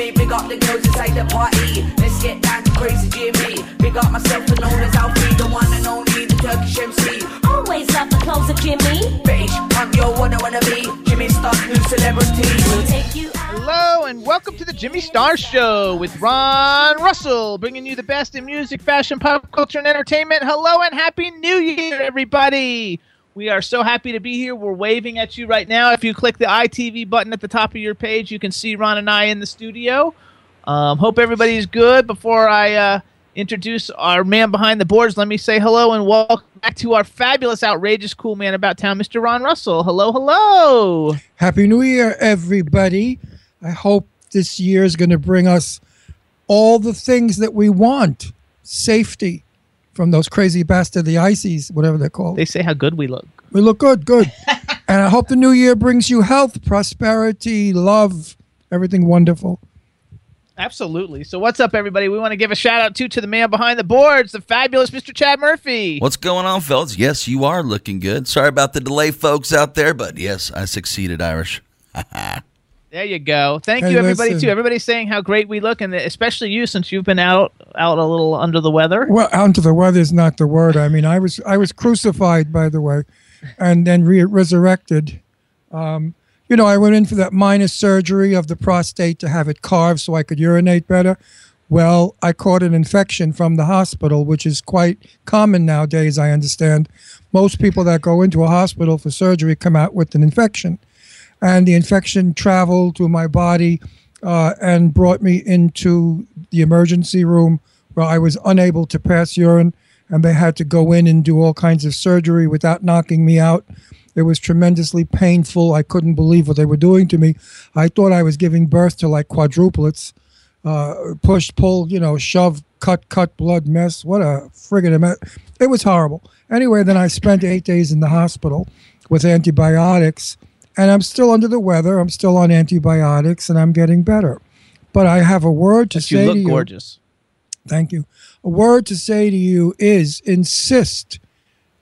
Me. Big up the girls inside the party. Let's get down to crazy Jimmy. Big up myself and known as Alfie, the one and only, the Turkish MC. Always love the clothes of Jimmy. Bitch, I'm your one I wanna be. Jimmy Star, new celebrity. We'll take you out. Hello and welcome to the Jimmy Star Show with Ron Russell, bringing you the best in music, fashion, pop culture, and entertainment. Hello and happy New Year, everybody! We are so happy to be here. We're waving at you right now. If you click the ITV button at the top of your page, you can see Ron and I in the studio. Um, hope everybody's good. Before I uh, introduce our man behind the boards, let me say hello and welcome back to our fabulous, outrageous, cool man about town, Mr. Ron Russell. Hello, hello. Happy New Year, everybody. I hope this year is going to bring us all the things that we want safety from those crazy bastard, the ISIS, whatever they're called. They say how good we look. we look good, good. and I hope the new year brings you health, prosperity, love, everything wonderful. Absolutely. So what's up, everybody? We want to give a shout out to to the man behind the boards, the fabulous Mr. Chad Murphy. What's going on, fellas? Yes, you are looking good. Sorry about the delay, folks out there, but yes, I succeeded, Irish. There you go. Thank Hey, you, everybody. listen. Too. Everybody's saying how great we look, and especially you, since you've been out out a little under the weather. Well, onto the weather is not the word. I mean, I was I was crucified, by the way, and then re- resurrected. Um, you know, I went in for that minor surgery of the prostate to have it carved so I could urinate better. Well, I caught an infection from the hospital, which is quite common nowadays. I understand most people that go into a hospital for surgery come out with an infection, and the infection traveled through my body uh, and brought me into the emergency room where I was unable to pass urine, and they had to go in and do all kinds of surgery without knocking me out. It was tremendously painful. I couldn't believe what they were doing to me. I thought I was giving birth to like quadruplets. Uh, push, pull, you know, shove, cut, cut, blood mess. What a friggin' mess. It was horrible. Anyway, then I spent eight days in the hospital with antibiotics, and I'm still under the weather. I'm still on antibiotics, and I'm getting better. But I have a word to But say you look to you. gorgeous. Thank you. A word to say to you is insist,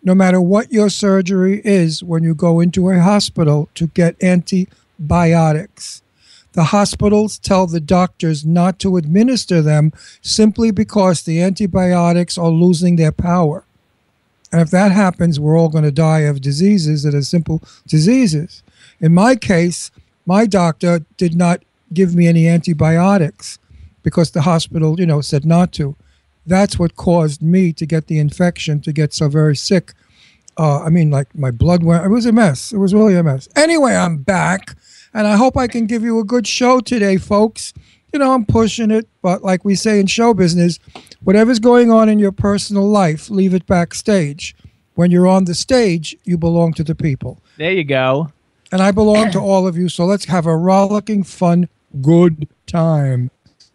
no matter what your surgery is, when you go into a hospital to get antibiotics. The hospitals tell the doctors not to administer them simply because the antibiotics are losing their power. And if that happens, we're all going to die of diseases that are simple diseases. In my case, my doctor did not give me any antibiotics because the hospital, you know, said not to. That's what caused me to get the infection, to get so very sick. Uh, I mean, like my blood went, it was a mess. It was really a mess. Anyway, I'm back, and I hope I can give you a good show today, folks. You know, I'm pushing it, but like we say in show business, whatever's going on in your personal life, leave it backstage. When you're on the stage, you belong to the people. There you go. And I belong to all of you, so let's have a rollicking, fun, good time.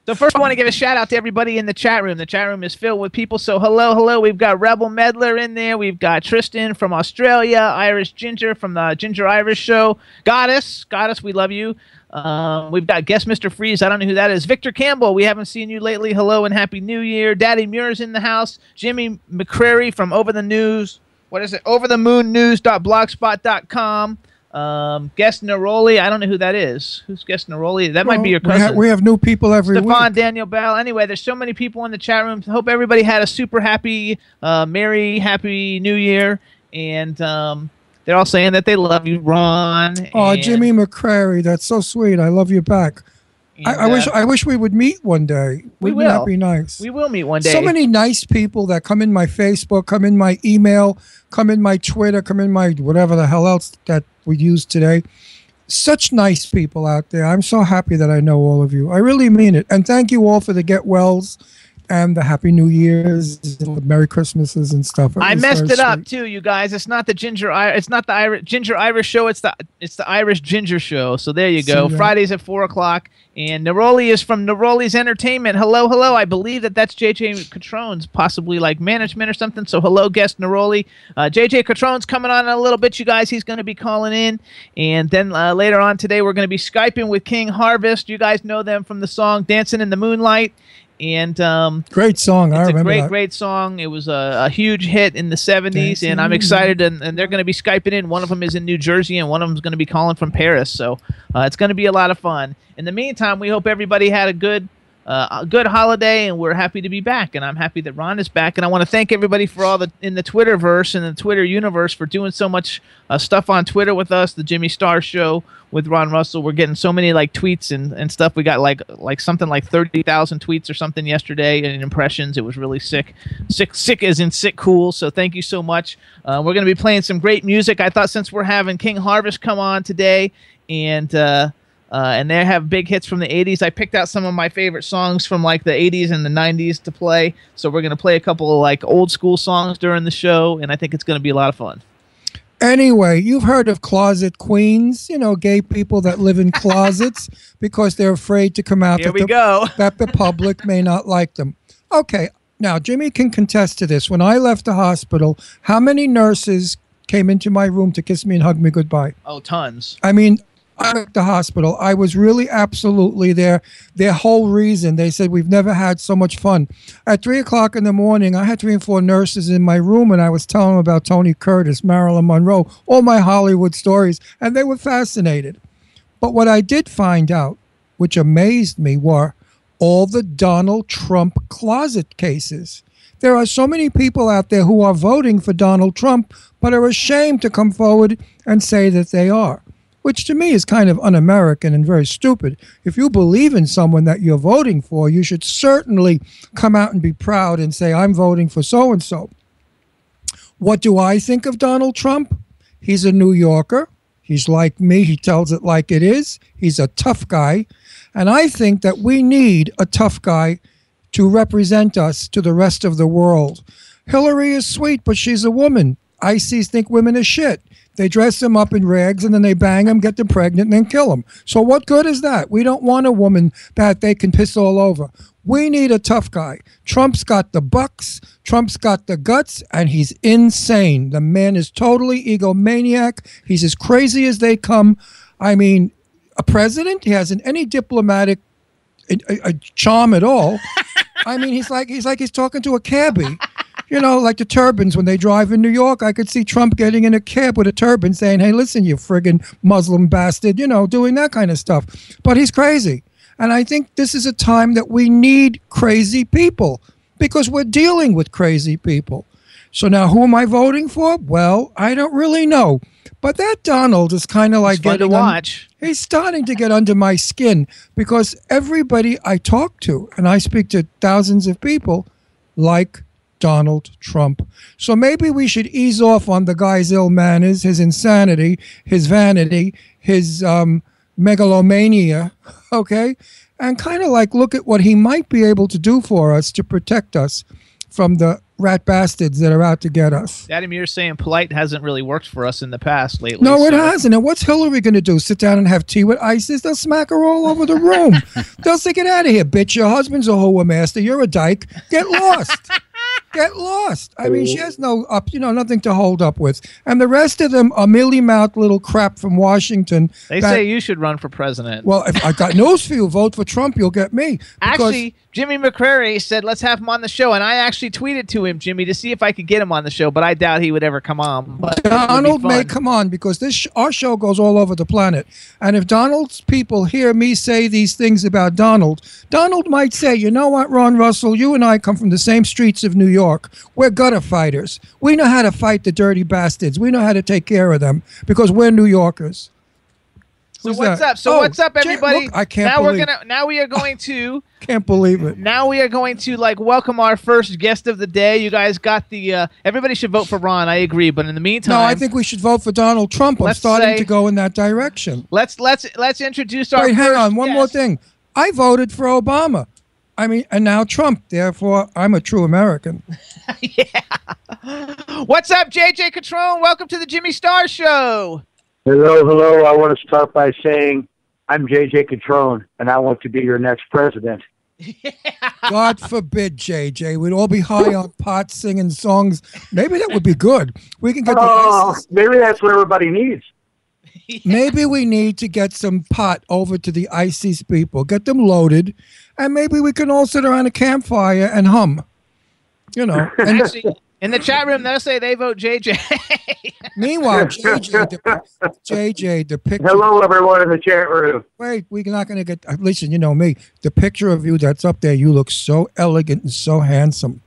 So first, I want to give a shout out to everybody in the chat room. The chat room is filled with people. So hello, hello. We've got Rebel Medler in there. We've got Tristan from Australia, Irish Ginger from the Ginger Irish Show, Goddess, Goddess, we love you. Um, we've got guest Mr. Freeze. I don't know who that is. Victor Campbell. We haven't seen you lately. Hello and happy New Year. Daddy Muir's in the house. Jimmy McCrary from Over the News. What is it? Over the Moon News.blogspot.com. Um, guest Neroli. I don't know who that is. Who's guest Neroli? That might be your we, ha- cousin. we have new people every Stefan week. Daniel Bell. Anyway, there's so many people in the chat room. Hope everybody had a super happy, uh, merry, happy New Year. And um, they're all saying that they love you, Ron. Oh, Jimmy McCrary, that's so sweet. I love you back. I, and, I wish uh, I wish we would meet one day. We Wouldn't that will. be nice? we will meet one day. So many nice people that come in my Facebook, come in my email, come in my Twitter, come in my whatever the hell else that we use today. such nice people out there. I'm so happy that I know all of you. I really mean it. And thank you all for the get wells and the Happy New Year's, and the Merry Christmases and stuff. I messed it up sweet. too, you guys. It's not the ginger. It's not the Irish ginger Irish show. It's the it's the Irish ginger show. So there you go. That? Fridays at four o'clock. And Neroli is from Neroli's Entertainment. Hello, hello. I believe that that's JJ Catrone's possibly like management or something. So hello, guest Neroli. Uh, JJ Catrone's coming on in a little bit, you guys. He's going to be calling in. And then uh, later on today, we're going to be Skyping with King Harvest. You guys know them from the song Dancing in the Moonlight. And um, Great song. I it's a great, that. great song. It was a, a huge hit in the 70s, Dancing and I'm excited. And, and they're going to be Skyping in. One of them is in New Jersey, and one of them is going to be calling from Paris. So uh, it's going to be a lot of fun. In the meantime, we hope everybody had a good. Uh, a good holiday, and we're happy to be back. And I'm happy that Ron is back. And I want to thank everybody for all the in the Twitterverse and the Twitter universe for doing so much uh, stuff on Twitter with us. The Jimmy Star Show with Ron Russell. We're getting so many like tweets and, and stuff. We got like like something like thirty thousand tweets or something yesterday and impressions. It was really sick, sick, sick as in sick cool. So thank you so much. Uh, we're gonna be playing some great music. I thought since we're having King Harvest come on today and. Uh, uh, and they have big hits from the 80s. I picked out some of my favorite songs from like the 80s and the 90s to play. So we're going to play a couple of like old school songs during the show, and I think it's going to be a lot of fun. Anyway, you've heard of closet queens, you know, gay people that live in closets because they're afraid to come out Here that we the, go. that the public may not like them. Okay, now Jimmy can contest to this. When I left the hospital, how many nurses came into my room to kiss me and hug me goodbye? Oh, tons. I mean, I at the hospital. I was really absolutely there. Their whole reason, they said, we've never had so much fun. At three o'clock in the morning, I had three and four nurses in my room, and I was telling them about Tony Curtis, Marilyn Monroe, all my Hollywood stories, and they were fascinated. But what I did find out, which amazed me, were all the Donald Trump closet cases. There are so many people out there who are voting for Donald Trump, but are ashamed to come forward and say that they are, which to me is kind of un American and very stupid. If you believe in someone that you're voting for, you should certainly come out and be proud and say, I'm voting for so and so. What do I think of Donald Trump? He's a New Yorker. He's like me. He tells it like it is. He's a tough guy. And I think that we need a tough guy to represent us to the rest of the world. Hillary is sweet, but she's a woman. ISIS think women are shit. They dress them up in rags and then they bang them, get them pregnant, and then kill them. So what good is that? We don't want a woman that they can piss all over. We need a tough guy. Trump's got the bucks, Trump's got the guts, and he's insane. The man is totally egomaniac. He's as crazy as they come. I mean, a president, he hasn't any diplomatic a, a, charm at all. I mean, he's like he's like he's talking to a cabbie. You know, like the turbans when they drive in New York. I could see Trump getting in a cab with a turban saying, Hey, listen, you friggin' Muslim bastard, you know, doing that kind of stuff. But he's crazy. And I think this is a time that we need crazy people because we're dealing with crazy people. So now who am I voting for? Well, I don't really know. But that Donald is kind of like It's fun to getting un- watch. He's starting to get under my skin because everybody I talk to, and I speak to thousands of people, like Donald Trump. So maybe we should ease off on the guy's ill manners, his insanity, his vanity, his um, megalomania, okay? And kind of like look at what he might be able to do for us to protect us from the rat bastards that are out to get us. Vladimir saying polite hasn't really worked for us in the past lately. No, it so- hasn't. And what's Hillary going to do? Sit down and have tea with ISIS? They'll smack her all over the room. They'll say, get out of here, bitch. Your husband's a whore master. You're a dyke. Get lost. Get lost. I mean, she has no up, you know, nothing to hold up with. And the rest of them are mealy mouthed little crap from Washington. They that- say you should run for president. well, if I got news for you, vote for Trump, you'll get me. Actually, Jimmy McCrary said, let's have him on the show. And I actually tweeted to him, Jimmy, to see if I could get him on the show, but I doubt he would ever come on. But it would be Donald may come on because this sh- our show goes all over the planet, and if Donald's people hear me say these things about Donald, Donald might say, "You know what, Ron Russell? You and I come from the same streets of New York. We're gutter fighters. We know how to fight the dirty bastards. We know how to take care of them because we're New Yorkers." So Who's what's that? up? So Oh, what's up, everybody? look, I can't now believe- we're gonna now we are going to Can't believe it. now we are going to like welcome our first guest of the day. You guys got the uh, everybody should vote for Ron. I agree, but in the meantime, No, I think we should vote for Donald Trump. I'm starting say- to go in that direction. let's let's let's introduce our. Wait, hang on. One more thing. I voted for Obama. I mean, and now Trump. Therefore, I'm a true American. yeah. What's up, JJ Catrone? Welcome to the Jimmy Star Show. Hello, hello. I want to start by saying I'm JJ Catrone, and I want to be your next president. God forbid, JJ. We'd all be high on pot singing songs. Maybe that would be good. We can get the Oh, ISIS. maybe that's what everybody needs. Maybe we need to get some pot over to the ISIS people, get them loaded, and maybe we can all sit around a campfire and hum. You know. And Actually, in the chat room, they'll say they vote JJ. meanwhile, JJ, the, JJ, the picture. Hello, everyone in the chat room. Wait, we're not going to get. uh, Listen, you know me. The picture of you that's up there, you look so elegant and so handsome.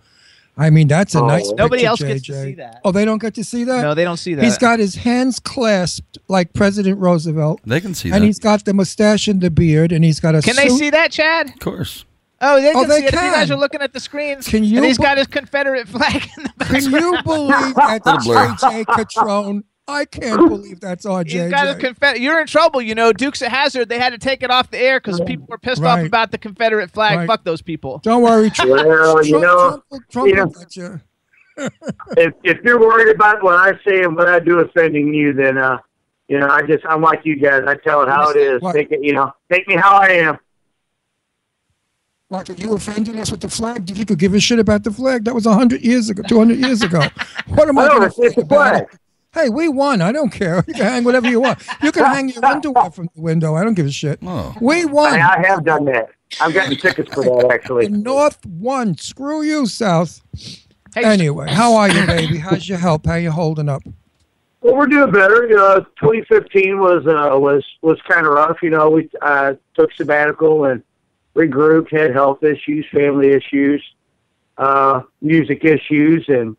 I mean, that's a Oh. nice. Nobody picture, else gets to JJ. see that. Oh, they don't get to see that. no, they don't see that. He's got his hands clasped like President Roosevelt, They can see and that. And he's got the mustache and the beard, and he's got a. Can they see that, Chad? Of course. Oh, they Oh, can they see it. If you guys are looking at the screens, Can you and he's be- got his Confederate flag in the back. Can you believe that What a blur. JJ Catrone? I can't believe that's our He's got his JJ. You're in trouble, you know. Dukes of Hazzard. They had to take it off the air because people were pissed off about the Confederate flag. Right. Fuck those people. Don't worry, Trump. Well, you Trump, know, Trump, will- Trump you know. you. if if you're worried about what I say and what I do offending you, then uh, you know, I just I'm like you guys. I tell it how it is. What? Take it, you know, take me how I am. Like, are you offending us with the flag? You could give a shit about the flag. That was 100 years ago, 200 years ago. What am I I going don't. to It's think a about flag. It? Hey, we won. I don't care. You can hang whatever you want. You can hang your underwear from the window. I don't give a shit. Oh. We I, won. I have done that. I've gotten tickets for that The actually. North won. Screw you, South. Hey, Anyway, how are you, baby? How's your help? How you holding up? Well, we're doing better. You know, 2015 was uh, was was kind of rough. You know, we uh, took sabbatical and regrouped, had health issues, family issues, uh, music issues, and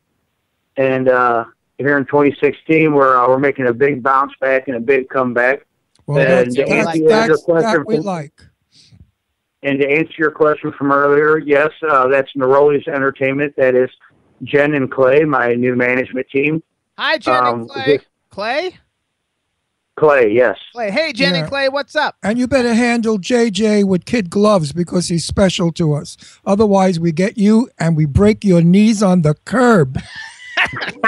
and uh, here in 2016, we're uh, we're making a big bounce back and a big comeback. Well, And that's, to that's, answer your question from- like. And to answer your question from earlier, yes, uh, that's Neroli's Entertainment. That is Jen and Clay, my new management team. Hi, Jen and Um, Clay. this- Clay. Clay, yes. Clay. Hey, Jen Yeah. and Clay. What's up? And you better handle JJ with kid gloves because he's special to us. Otherwise, we get you and we break your knees on the curb.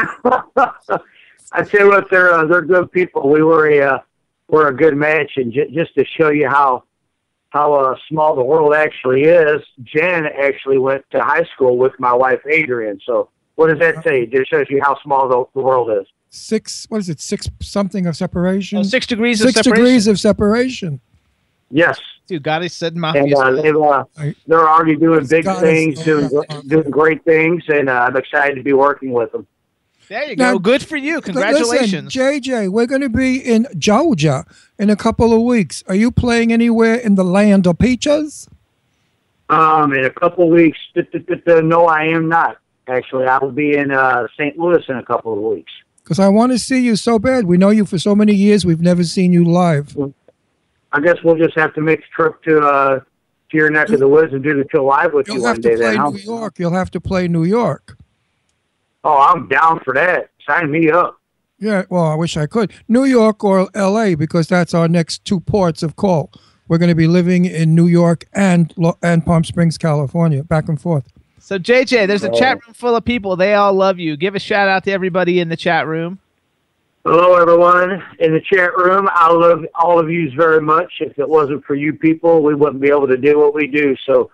I tell you what, they're uh, they're good people. We were a uh, we're a good match, and j- just to show you how how uh, small the world actually is, Jen actually went to high school with my wife Adrian. So what does that say? It just shows you how small the, the world is. Six, what is it? Six something of separation. Oh, six degrees Six of separation. degrees of separation. Yes, Dude, God, he said and mafia. uh, they've, uh, they're already doing big Scott is- things, doing doing great things, and uh, I'm excited to be working with them. there you Now- go. Good for you. Congratulations. Listen, JJ, we're going to be in Georgia in a couple of weeks. Are you playing anywhere in the land of peaches? Um, in a couple of weeks, d- d- d- d- no, I am not. Actually, I will be in uh, St. Louis in a couple of weeks. Because I want to see you so bad. We know you for so many years. We've never seen you live. I guess we'll just have to make a trip to uh, to your neck of the woods and do the show live with you You'll have to play Then. New York. You'll have to play New York. Oh, I'm down for that. Sign me up. Yeah, well, I wish I could. New York or L.A. because that's our next two ports of call. We're going to be living in New York and and Palm Springs, California, back and forth. So JJ, there's a chat room full of people. They all love you. Give a shout out to everybody in the chat room. Hello, everyone in the chat room. I love all of you very much. If it wasn't for you people, we wouldn't be able to do what we do. So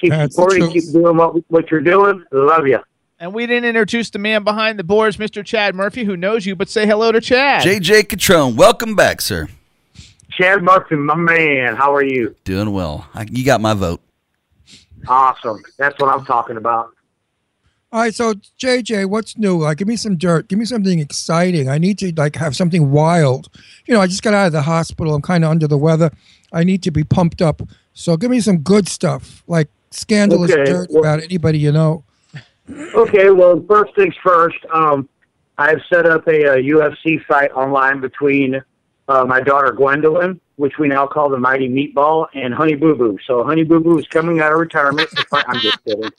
keep That's the supporting, keep doing what what you're doing. Love you. And we didn't introduce the man behind the boards, Mr. Chad Murphy, who knows you, but say hello to Chad. JJ Catrone, welcome back, sir. Chad Murphy, my man. How are you? Doing well. I, you got my vote. Awesome. That's what I'm talking about. All right, so JJ, what's new? Like, give me some dirt. Give me something exciting. I need to like have something wild. You know, I just got out of the hospital. I'm kind of under the weather. I need to be pumped up. So give me some good stuff, like scandalous Okay, dirt well- about anybody you know. Okay, well, first things first. Um, I've set up a, uh UFC fight online between uh, my daughter Gwendolyn, which we now call the Mighty Meatball, and Honey Boo Boo. So Honey Boo Boo is coming out of retirement. I'm just kidding.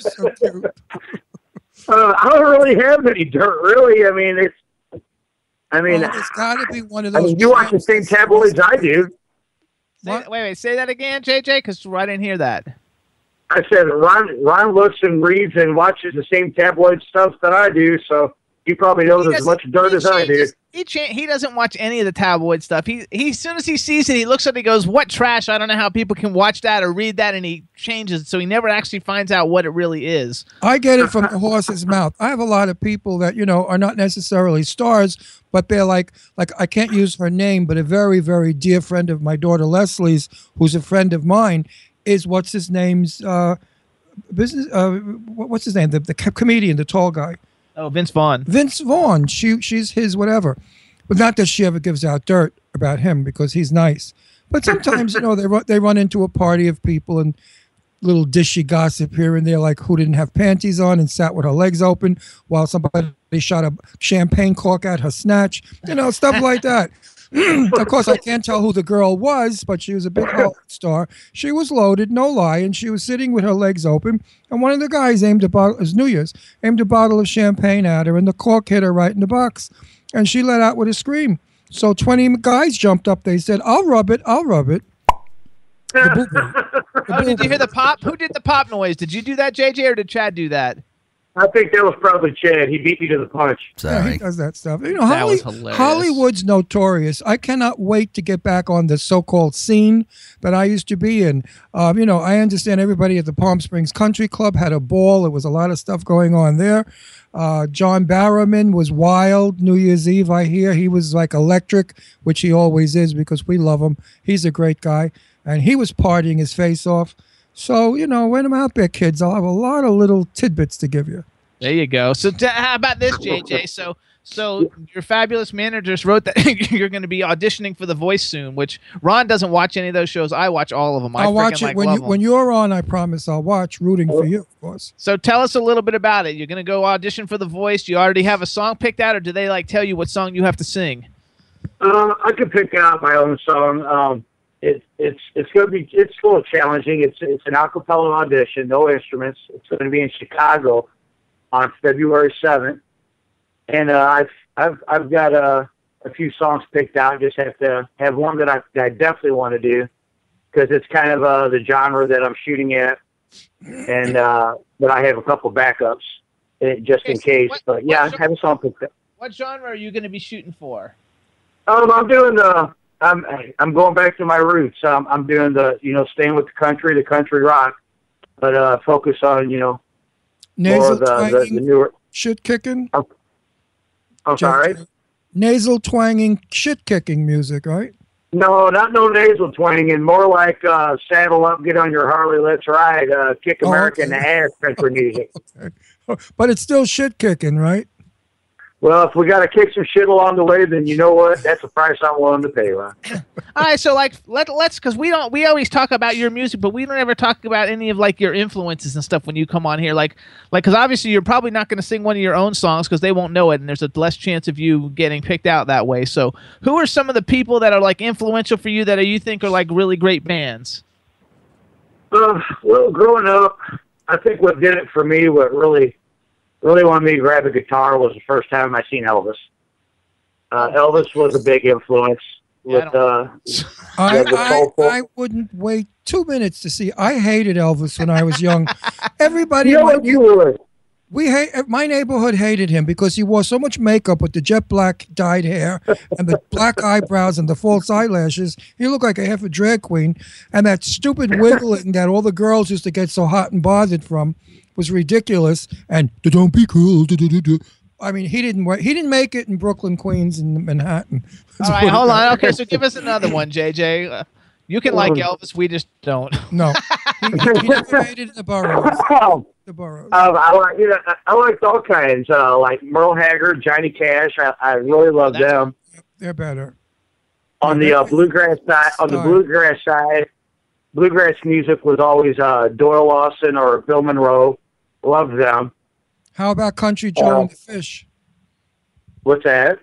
So cute. Uh, I don't really have any dirt, really. I mean, it's. I mean, Well, it's got to be one of I those. mean, you watch the same tabloids I do. Say, wait, wait, say that again, JJ, because I didn't hear that. I said Ron Ron looks and reads and watches the same tabloid stuff that I do, so he probably knows He as much dirt as I do. He he doesn't watch any of the tabloid stuff. He he as soon as he sees it, he looks at it, he goes, "What trash? I don't know how people can watch that or read that," and he changes. it. So he never actually finds out what it really is. I get it from the horse's mouth. I have a lot of people that you know are not necessarily stars, but they're like like I can't use her name, but a very very dear friend of my daughter Leslie's, who's a friend of mine, is what's his name's uh, business. Uh, what's his name? The the comedian, the tall guy, Oh, Vince Vaughn. Vince Vaughn. She she's his whatever, but not that she ever gives out dirt about him because he's nice. But sometimes you know they they run into a party of people and little dishy gossip here and there, like who didn't have panties on and sat with her legs open while somebody shot a champagne cork at her snatch, you know, stuff like that. Of hmm, course, I can't tell who the girl was, but she was a big Hollywood star. She was loaded, no lie, and she was sitting with her legs open. And one of the guys aimed a bottle, it was New Year's, aimed a bottle of champagne at her, and the cork hit her right in the box. And she let out with a scream. So 20 guys jumped up. They said, I'll rub it, I'll rub it. The boo-boo. The Oh, did you hear the pop? Who did the pop noise? Did you do that, JJ, or did Chad do that? I think that was probably Chad. He beat me to the punch. Yeah, he does that stuff. You know, That Holly- was hilarious. Hollywood's notorious. I cannot wait to get back on the so-called scene that I used to be in. Um, you know, I understand everybody at the Palm Springs Country Club had a ball. There was a lot of stuff going on there. Uh, John Barrowman was wild New Year's Eve. I hear he was like electric, which he always is because we love him. He's a great guy, and he was partying his face off. So you know, when I'm out there, kids, I'll have a lot of little tidbits to give you. There you go. So t- how about this, JJ? So so your fabulous managers wrote that you're going to be auditioning for The Voice soon, which Ron doesn't watch any of those shows. I watch all of them. I I'll watch it like, when love you 'em. when you're on. I promise I'll watch, rooting for you, of course. So tell us a little bit about it. You're going to go audition for The Voice. Do you already have a song picked out, or do they like tell you what song you have to sing? Um, I could pick out my own song. Um, it, it's it's going to be it's a little challenging. It's it's an acapella audition, no instruments. It's going to be in Chicago on February seventh, and uh, I've I've I've got uh, a few songs picked out. Just have to have one that I, that I definitely want to do because it's kind of uh, the genre that I'm shooting at, and uh, but I have a couple backups eh, just in case. so what- But yeah, I have a song picked out. What genre are you going to be shooting for? Um, I'm doing the. I'm I'm going back to my roots. Um, I'm doing the you know staying with the country, the country rock, but uh, focus on you know Nasal the, the, the twanging, newer. shit kicking. I'm sorry. Nasal twanging, shit kicking music, right? No, not no nasal twanging. More like uh, saddle up, get on your Harley, let's ride, uh, kick Oh, America in the ass country music. But it's still shit kicking, right? Well, if we got to kick some shit along the way, then you know what? That's the price I'm willing to pay, Ron. All right, so like let let's because we don't we always talk about your music, but we don't ever talk about any of like your influences and stuff when you come on here. Like like because obviously you're probably not going to sing one of your own songs because they won't know it, and there's a less chance of you getting picked out that way. So who are some of the people that are like influential for you that you think are like really great bands? Uh, well, growing up, I think what did it for me, what really, really wanted me to grab a guitar was the first time I seen Elvis. Uh, Elvis was a big influence Yeah, I with, uh, I, I. I wouldn't wait two minutes to see. I hated Elvis when I was young. Everybody, you know what you would. We hate my neighborhood hated him because he wore so much makeup with the jet black dyed hair and the black eyebrows and the false eyelashes. He looked like a half a drag queen, and that stupid wiggling that all the girls used to get so hot and bothered from was ridiculous. And "Da don't be cool. da, da, da, da." I mean, he didn't. wa- He didn't make it in Brooklyn, Queens, and Manhattan. All right, hold on. Okay, so give us another one, JJ. Uh, you can like Elvis, we just don't. No, he, he never in the boroughs. Um, The boroughs. I like you know I, liked all kinds uh, like Merle Haggard, Johnny Cash. I, I really love That's- them. They're better. On the uh, bluegrass side, on the bluegrass side, bluegrass music was always uh, Doyle Lawson or Bill Monroe. Loved them. How about Country Joe Uh, and the Fish? What's that?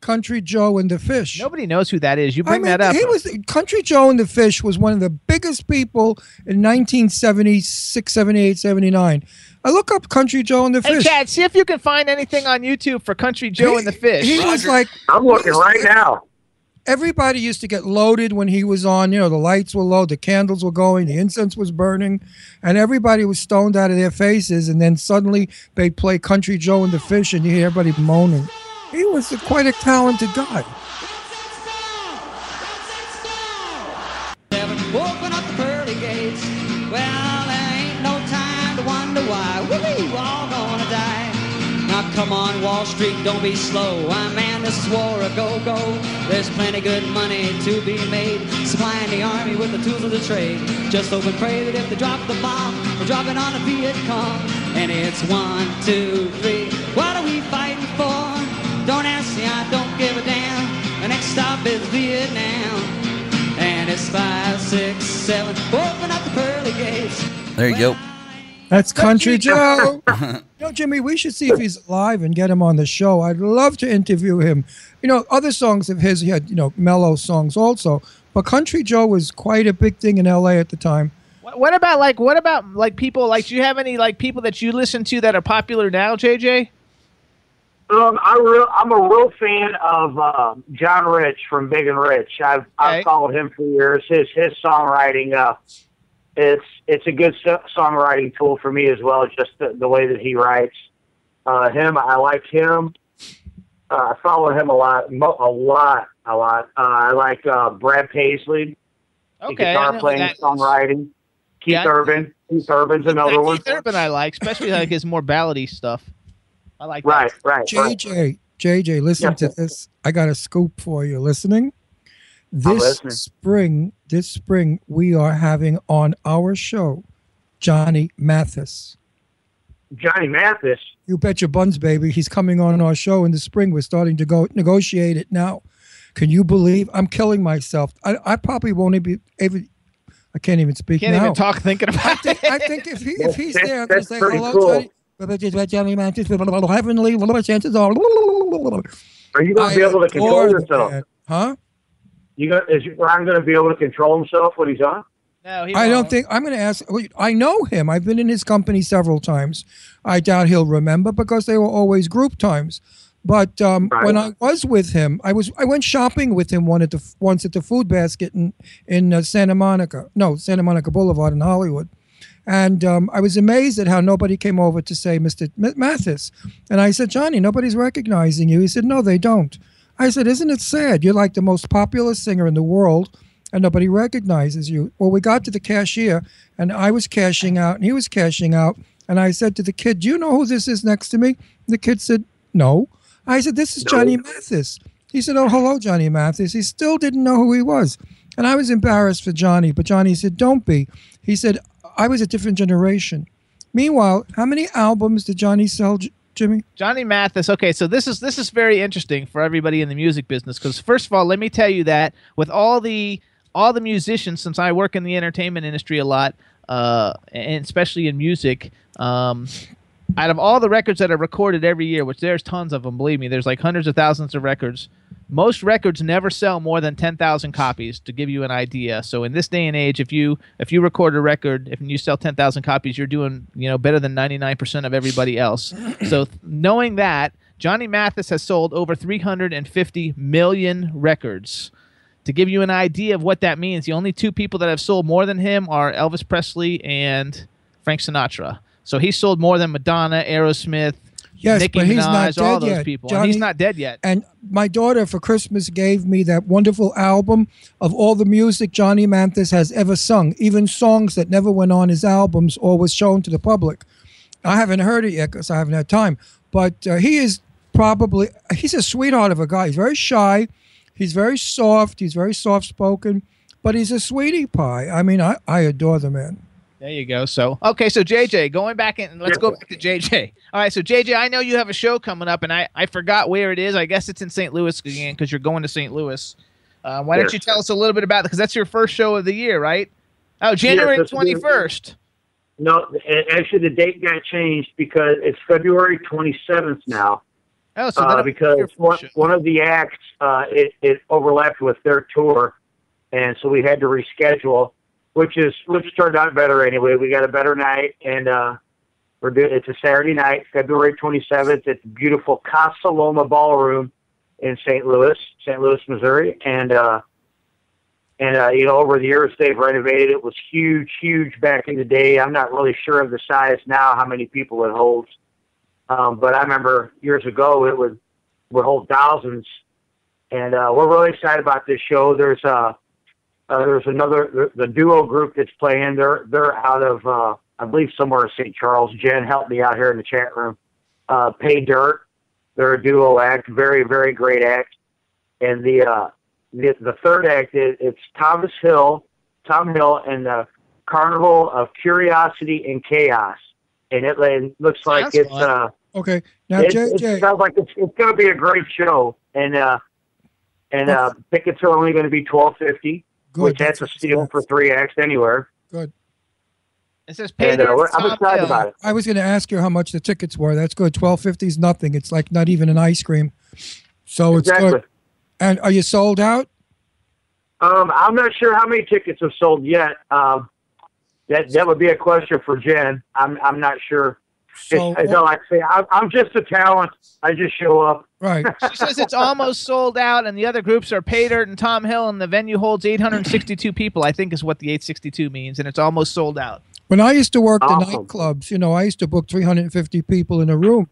Country Joe and the Fish. Nobody knows who that is. You bring I mean, that up. He was Country Joe and the Fish was one of the biggest people in 1976, 78, 79. I look up Country Joe and the Fish. Hey, Fish. Chad, see if you can find anything on YouTube for Country Joe and the Fish. He was like I'm looking right now. everybody used to get loaded when he was on. You know, the lights were low, the candles were going, the incense was burning, and everybody was stoned out of their faces. And then suddenly they'd play Country Joe and the Fish, and you hear everybody moaning. He was a, quite a talented guy. Open up the pearly gates. Well, there ain't no time to wonder why. We're all gonna die. Now come on, Wall Street, don't be slow. Ah, man, this is war a go-go. There's plenty good money to be made. Supplying the army with the tools of the trade. Just hope and pray that if they drop the bomb, they're dropping on the Viet Cong. And it's one, two, three. What are we fighting for? Don't ask me, I don't give a damn. The next stop is Vietnam. And it's five, six, seven. Open up the pearly gates. There you go. That's Country Joe. you know, Jimmy, we should see if he's live and get him on the show. I'd love to interview him. You know, other songs of his, he had, you know, mellow songs also. But Country Joe was quite a big thing in LA at the time. What, what about like what about like people like do you have any like people that you listen to that are popular now, JJ? Um, I real, I'm a real fan of uh, John Rich from Big and Rich. I've Okay. I've followed him for years. His his songwriting, uh, it's it's a good so- songwriting tool for me as well. Just the, the way that he writes. Uh, him, I like him. Uh, I follow him a lot, mo- a lot, a lot. Uh, I like uh, Brad Paisley, Okay, guitar playing, that- songwriting. Keith Yeah. Urban, Keith Urban's another That one. Keith Urban I like, especially like his more ballady stuff. I like that. Right, right, right. JJ, JJ, listen Yeah. to this. I got a scoop for you. Listening? This listening. spring, this spring, we are having on our show Johnny Mathis. Johnny Mathis. You bet your buns, baby. He's coming on our show in the spring. We're starting to go negotiate it now. Can you believe? I'm killing myself. I, I probably won't be able. I can't even speak Can't now. even talk thinking about it. I think if he if he's That's- there, I'm gonna that's say pretty hello, cool. Johnny. But it's about Johnny Mathis. Heavenly, what are chances are? Are you going to be able to control adore yourself? man. Huh? You got is Ron going to be able to control himself when he's on? No, he I don't think I'm going to ask. I know him. I've been in his company several times. I doubt he'll remember because they were always group times. But um, Right. when I was with him, I was I went shopping with him one at the once at the Food Basket in in uh, Santa Monica. No, Santa Monica Boulevard in Hollywood. And um, I was amazed at how nobody came over to say, Mr. Mathis. And I said, Johnny, nobody's recognizing you. He said, No, they don't. I said, Isn't it sad? You're like the most popular singer in the world, and nobody recognizes you. Well, we got to the cashier, and I was cashing out, and he was cashing out. And I said to the kid, Do you know who this is next to me? The kid said, No. I said, This is Johnny Mathis. He said, Oh, hello, Johnny Mathis. He still didn't know who he was. And I was embarrassed for Johnny, but Johnny said, Don't be. He said, I was a different generation. Meanwhile, how many albums did Johnny sell, Jimmy? Johnny Mathis. Okay, so this is this is very interesting for everybody in the music business because first of all, let me tell you that with all the all the musicians, since I work in the entertainment industry a lot, uh, and especially in music, um, out of all the records that are recorded every year, which there's tons of them, believe me, there's like hundreds of thousands of records. Most records never sell more than ten thousand copies. To give you an idea, so in this day and age, if you if you record a record, if you sell ten thousand copies, you're doing you know better than ninety nine percent of everybody else. so th- knowing that, Johnny Mathis has sold over three hundred and fifty million records. To give you an idea of what that means, the only two people that have sold more than him are Elvis Presley and Frank Sinatra. So he sold more than Madonna, Aerosmith, Yes, Nicki but he's Minaj, not dead yet. people. Johnny- he's not dead yet. And my daughter for Christmas gave me that wonderful album of all the music Johnny Mathis has ever sung, even songs that never went on his albums or was shown to the public. I haven't heard it yet because I haven't had time. But uh, he is probably, he's a sweetheart of a guy. He's very shy. He's very soft. He's very soft spoken, but he's a sweetie pie. I mean, I, I adore the man. There you go. So okay, so JJ, going back in, let's go back to JJ. All right, so JJ, I know you have a show coming up, and I I forgot where it is. I guess it's in St. Louis again because you're going to St. Louis. Uh, why don't you tell us a little bit about it? Because that's your first show of the year, right? Oh, January twenty first. No, actually, the date got changed because it's February 27th now. Oh, so uh, because here for the one, show. one of the acts uh, it, it overlapped with their tour, and so we had to reschedule, which is which turned out better anyway. We got a better night, and uh, we're doing it's a Saturday night, February 27th, at the beautiful Casa Loma Ballroom in St. Louis, St. Louis, Missouri, and uh, and uh, you know over the years they've renovated. It was huge, huge back in the day. I'm not really sure of the size now, how many people it holds. Um, but I remember years ago it would would hold thousands, and uh, we're really excited about this show. There's uh, uh there's another the, the duo group that's playing. They're they're out of uh, I believe somewhere in St. Charles. Jen helped me out here in the chat room. Uh, Pay Dirt. They're a duo act, very very great act. And the uh, the, the third act is it's Thomas Hill, Tom Hill, and the Carnival of Curiosity and Chaos. And it, it looks like Sounds it's fun. uh, Okay. Now, it, it JJ, sounds like it's, it's going to be a great show, and uh, and uh, tickets are only going to be twelve fifty, good. which that's a steal for three acts anywhere. Good. It says And Peter. uh, I'm excited Hill. about it. I was going to ask you how much the tickets were. That's good. Twelve fifty is nothing. It's like not even an ice cream. So it's good. And are you sold out? Um, I'm not sure how many tickets have sold yet. Um, that that would be a question for Jen. I'm I'm not sure. So it's, it's like I say, I'm, I'm just a talent. I just show up. right. She says it's almost sold out, and the other groups are Pay Dirt and Tom Hill, and the venue holds 862 people. I think is what the 862 means, and it's almost sold out. When I used to work the nightclubs, you know, I used to book 350 people in a room,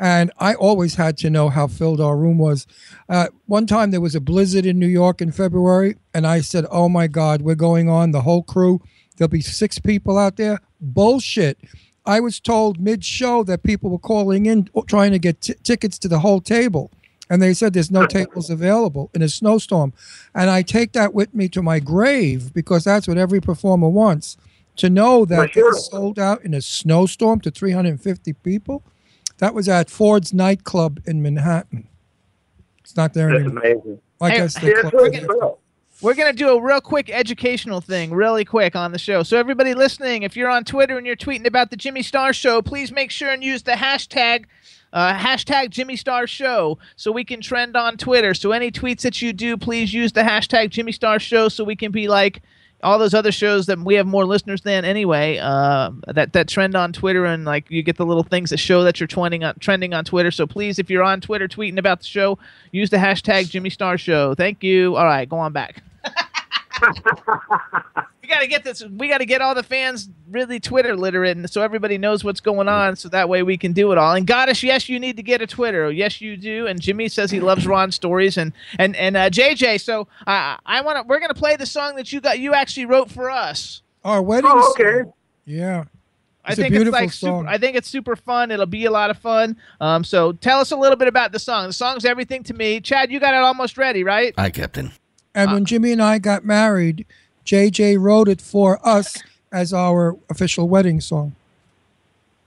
and I always had to know how filled our room was. Uh, one time there was a blizzard in New York in February, and I said, "Oh my God, we're going on the whole crew. There'll be six people out there." Bullshit. I was told mid-show that people were calling in trying to get t- tickets to the whole table. And they said there's no tables available in a snowstorm. And I take that with me to my grave because that's what every performer wants to know that For sure. they sold out in a snowstorm to 350 people. That was at Ford's nightclub in Manhattan. It's not there That's anymore. amazing. I Hey, guess Yeah, they We're going to do a real quick educational thing, really quick on the show. So, everybody listening, if you're on Twitter and you're tweeting about the Jimmy Star Show, please make sure and use the hashtag. Uh, hashtag Jimmy Star Show so we can trend on Twitter. So any tweets that you do, please use the hashtag Jimmy Star Show so we can be like all those other shows that we have more listeners than anyway. Uh, that that trend on Twitter and like you get the little things that show that you're trending on trending on Twitter. So please, if you're on Twitter tweeting about the show, use the hashtag Jimmy Star Show. Thank you. All right, go on back. we got to get this. We got to get all the fans really Twitter literate, and so everybody knows what's going on. So that way we can do it all. And Goddess, yes, you need to get a Twitter. Yes, you do. And Jimmy says he loves Ron stories, and and and uh, JJ. So uh, I want to. We're gonna play the song that you got. You actually wrote for us. Our wedding. Oh, song. okay. Yeah. I It's a think it's beautiful like song. super. I think it's super fun. It'll be a lot of fun. Um, so tell us a little bit about the song. The song's everything to me. Chad, you got it almost ready, right? Hi, Captain. And when Jimmy and I got married, JJ wrote it for us as our official wedding song.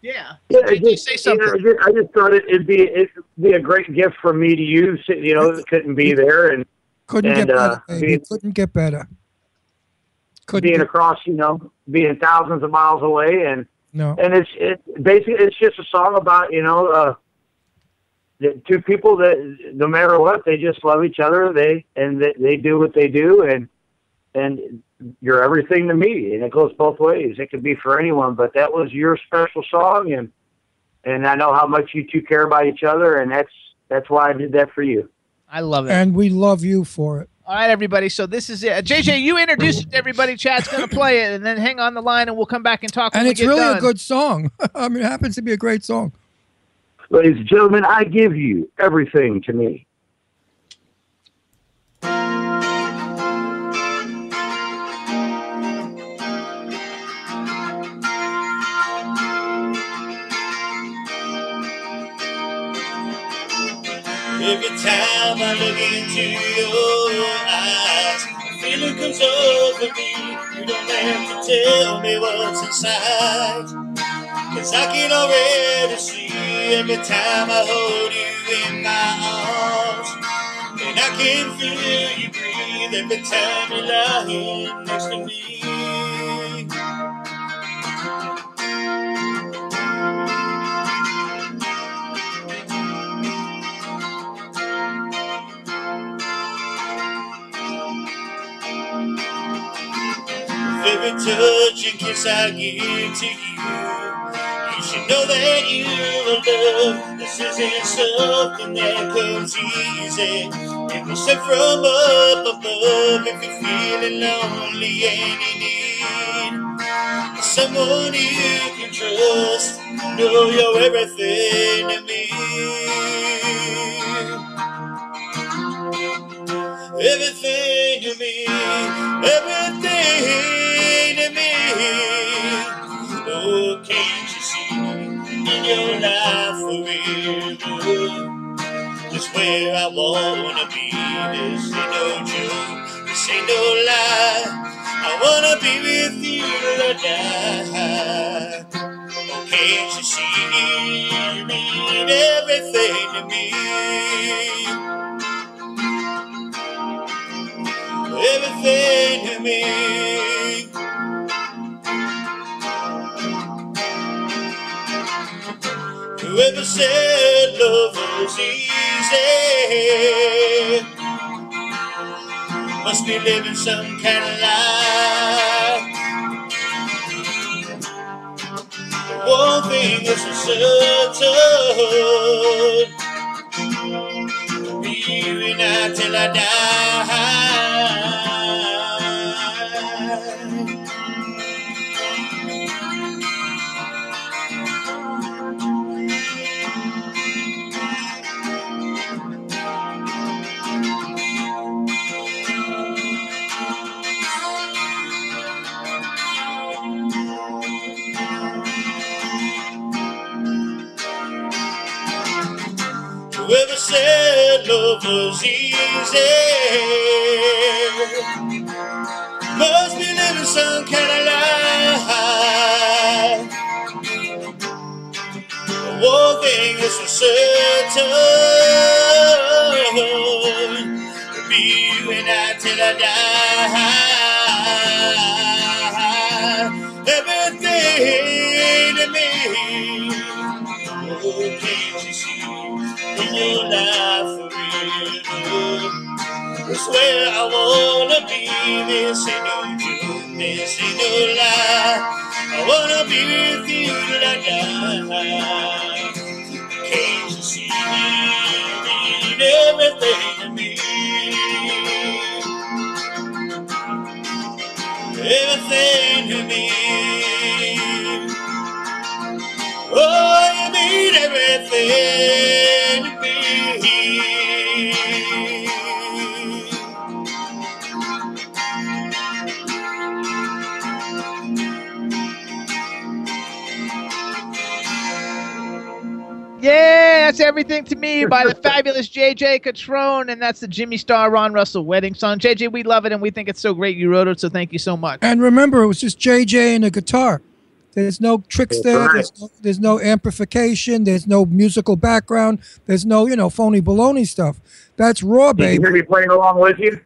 Yeah. Yeah, I JJ, just, say you something. know, I just- thought it, it'd be it'd be a great gift for me to use. You know, that couldn't be there, and Couldn't And, get uh, better, baby. being- Couldn't get better. Couldn't being get, across, you know, being thousands of miles away, and no. and it's it basically it's just a song about you know uh, the two people that no matter what they just love each other. They and they, they do what they do, and and you're everything to me, and it goes both ways. It could be for anyone, but that was your special song, and and I know how much you two care about each other, and that's that's why I did that for you. I love it. And we love you for it. All right, everybody. So this is it. JJ, you introduce it mm. to everybody. Chad's going to play it, and then hang on the line, and we'll come back and talk. when And we it's get really done. a good song. I mean, it happens to be a great song. Ladies and gentlemen, I give you everything to me. Every time I look into your eyes, feeling comes over me. You don't have to tell me what's inside. Cause I can already see every time I hold you in my arms. And I can feel you breathe every time you're lying next to me. Every touch and kiss I give to you. You should know that you are loved. This isn't something that comes easy. It was sent from up above if you're feeling lonely and you need someone you can trust. Know you're everything to me. Everything to me, everything to. Oh, can't you see in your life forever? Just where I wanna be. This ain't no joke, this ain't no lie. I wanna be with you till I die. Oh, can't you see you mean everything to me? everything to me. Whoever said love was easy must be living some kind of lie. One thing is for certain, be you and I till I die. Love was easy must be living some kind of lie. One thing is for certain, will be you and I till I die. Everything to me. Oh, can't you see in your life where I wanna be. This ain't no joke, this ain't no lie. I wanna be with you till I die. Can't you see you mean everything to me? Everything to me. Oh, you mean everything Yeah, that's everything to me by the fabulous JJ Catrone, and that's the Jimmy Star Ron Russell wedding song. JJ, we love it, and we think it's so great you wrote it. So thank you so much. And remember, it was just JJ and a guitar. There's no tricks there. There's no, there's no amplification. There's no musical background. There's no, you know, phony baloney stuff. That's raw, Did you baby. hear me playing along with you?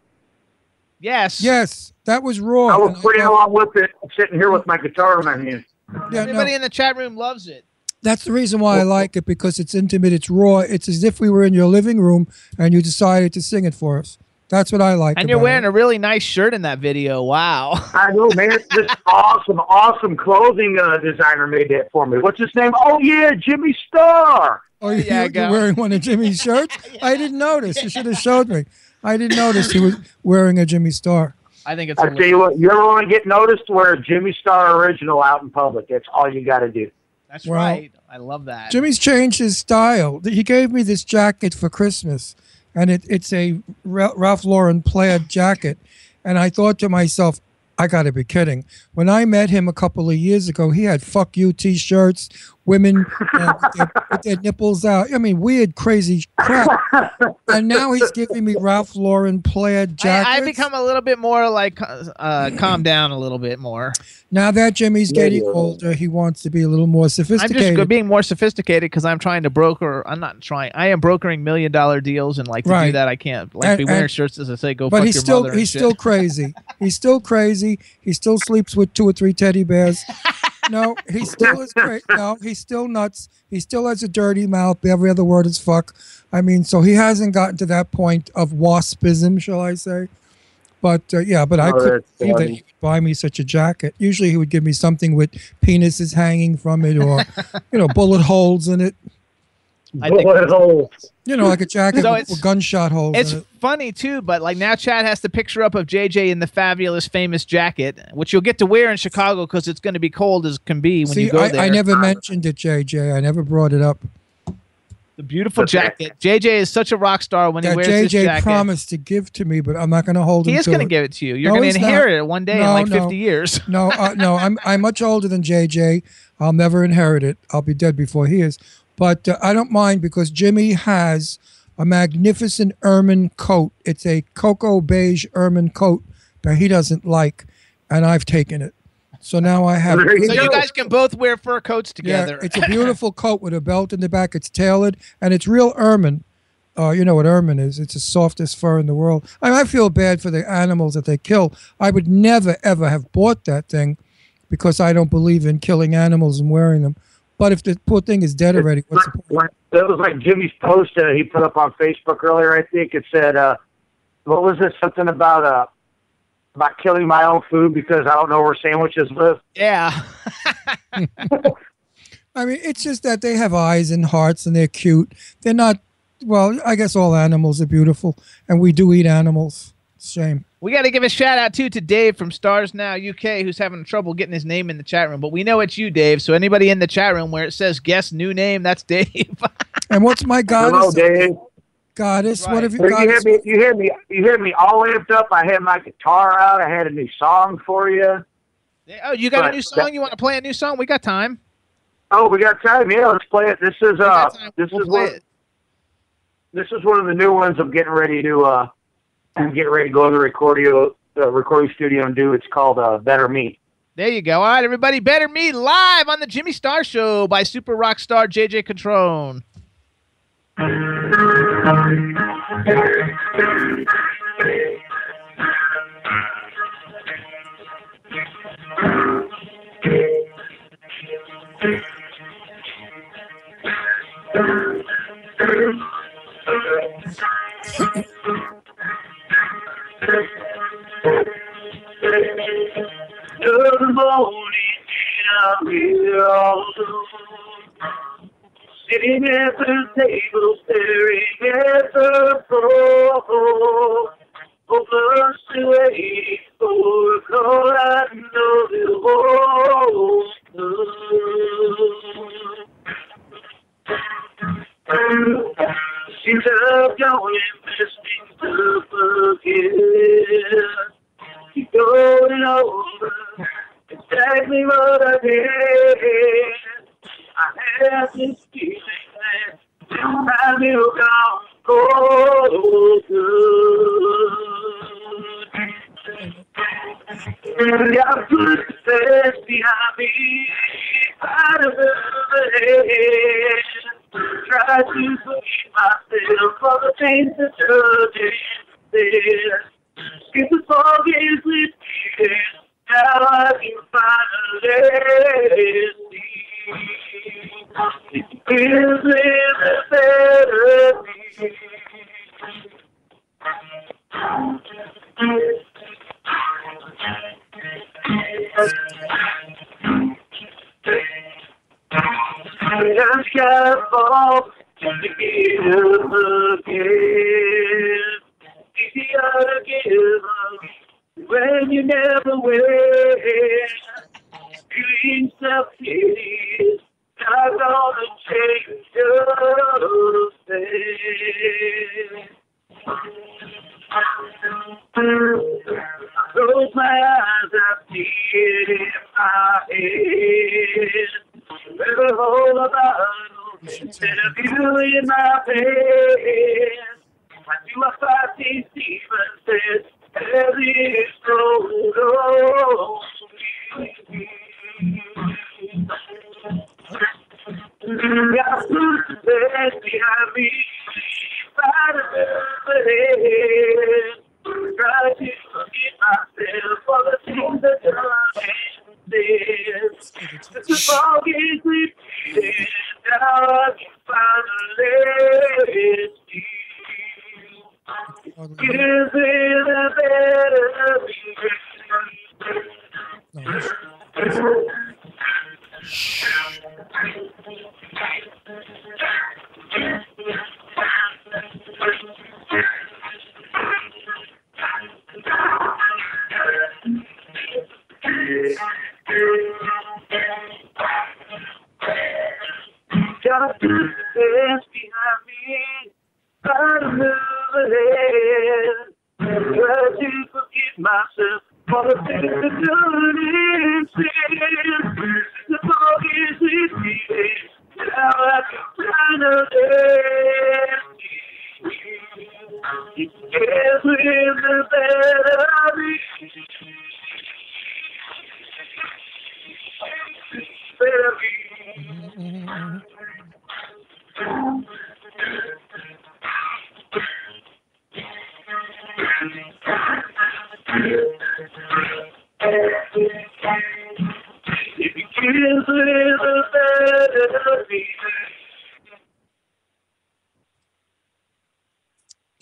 Yes. Yes, that was raw. I was playing along with it, sitting here with my guitar in my hand. yeah, no, Everybody in the chat room loves it. That's the reason why I like it because it's intimate. It's raw. It's as if we were in your living room and you decided to sing it for us. That's what I like. And you're wearing it. a really nice shirt in that video. Wow. I know, man. This awesome, awesome clothing uh, designer made that for me. What's his name? Oh yeah, Jimmy Star. Oh, you, Yeah, you're wearing one of Jimmy's shirts? I didn't notice. You should have showed me. I didn't notice he was wearing a Jimmy Star. I think it's I tell you what, you ever want to get noticed? Wear a Jimmy Star original out in public. That's all you got to do. That's right. I love that. Jimmy's changed his style. He gave me this jacket for Christmas, and it, it's a Ralph Lauren plaid jacket. And I thought to myself, I got to be kidding. When I met him a couple of years ago, he had "fuck you" T-shirts, women uh, with, their, with their nipples out. I mean, weird, crazy crap. and now he's giving me Ralph Lauren plaid jackets. I, I become a little bit more like uh, calm down a little bit more. now that Jimmy's getting Yeah. older, he wants to be a little more sophisticated. I'm sophisticated. just being more sophisticated because I'm trying to broker. I'm not trying. I am brokering million dollar deals, and like to do that, I can't. Like And- be wearing and- shirts as I say, go but fuck he's your still mother. and he's shit. still crazy. He's still crazy. He still sleeps with two or three teddy bears. No, he still is great. No, he's still nuts. He still has a dirty mouth. Every other word is fuck. I mean, so he hasn't gotten to that point of waspism, shall I say? But uh, yeah, but I Oh, couldn't believe that he would buy me such a jacket. Usually he would give me something with penises hanging from it or, you know, bullet holes in it. I think- Bullet holes. You know, like a jacket So with, it's- with gunshot holes It's in funny too, but like now Chad has the picture up of JJ in the fabulous famous jacket, which you'll get to wear in Chicago because it's going to be cold as can be when See, you go I, there. I never mentioned it, JJ. I never brought it up. the beautiful jacket. JJ is such a rock star when he That wears this jacket. JJ jacket. promised to give to me, but I'm not going to hold it. he him is going to give it to you. You're No, going he's to not. inherit it one day in No, like 50 years. No, uh, no, I'm I'm much older than JJ. I'll never inherit it. I'll be dead before he is. But uh, I don't mind because Jimmy has a magnificent ermine coat. It's a cocoa beige ermine coat that he doesn't like, and I've taken it. So now I have. You So go. you guys can both wear fur coats together. Yeah, it's a beautiful coat with a belt in the back. It's tailored and it's real ermine. Uh, you know what ermine is? It's the softest fur in the world. I, I feel bad for the animals that they kill. I would never ever have bought that thing because I don't believe in killing animals and wearing them. But if the poor thing is dead already, what's the point? Like, that was like Jimmy's post uh, he put up on Facebook earlier. I think it said, uh, "What was it? Something about uh, about killing my own food because I don't know where sandwiches live." yeah. I mean, it's just that they have eyes and hearts and they're cute. They're not. Well, I guess all animals are beautiful, and we do eat animals. Shame. We got to give a shout out too to Dave from Stars Now UK, who's having trouble getting his name in the chat room. But we know it's you, Dave. So anybody in the chat room where it says guest new name, that's Dave. And what's my goddess? Hello, goddess? Dave. Goddess, what Right. have you? You hear me? You hear me? You hear me? All amped up. I had my guitar out. I had a new song for you. oh, you got a new song? You want to play a new song? We got time. Oh, we got time. Yeah, let's play it. This is We uh, this We'll is play one. it. This is one of the new ones. I'm getting ready to uh, I'm getting ready to go in the recording uh, recording studio and do. It's called uh, Better Me. There you go. All right, everybody. Better Me live on the Jimmy Star Show by super rock star JJ Catrone. Good morning, I'm here all alone. Sitting at the table, staring at the floor.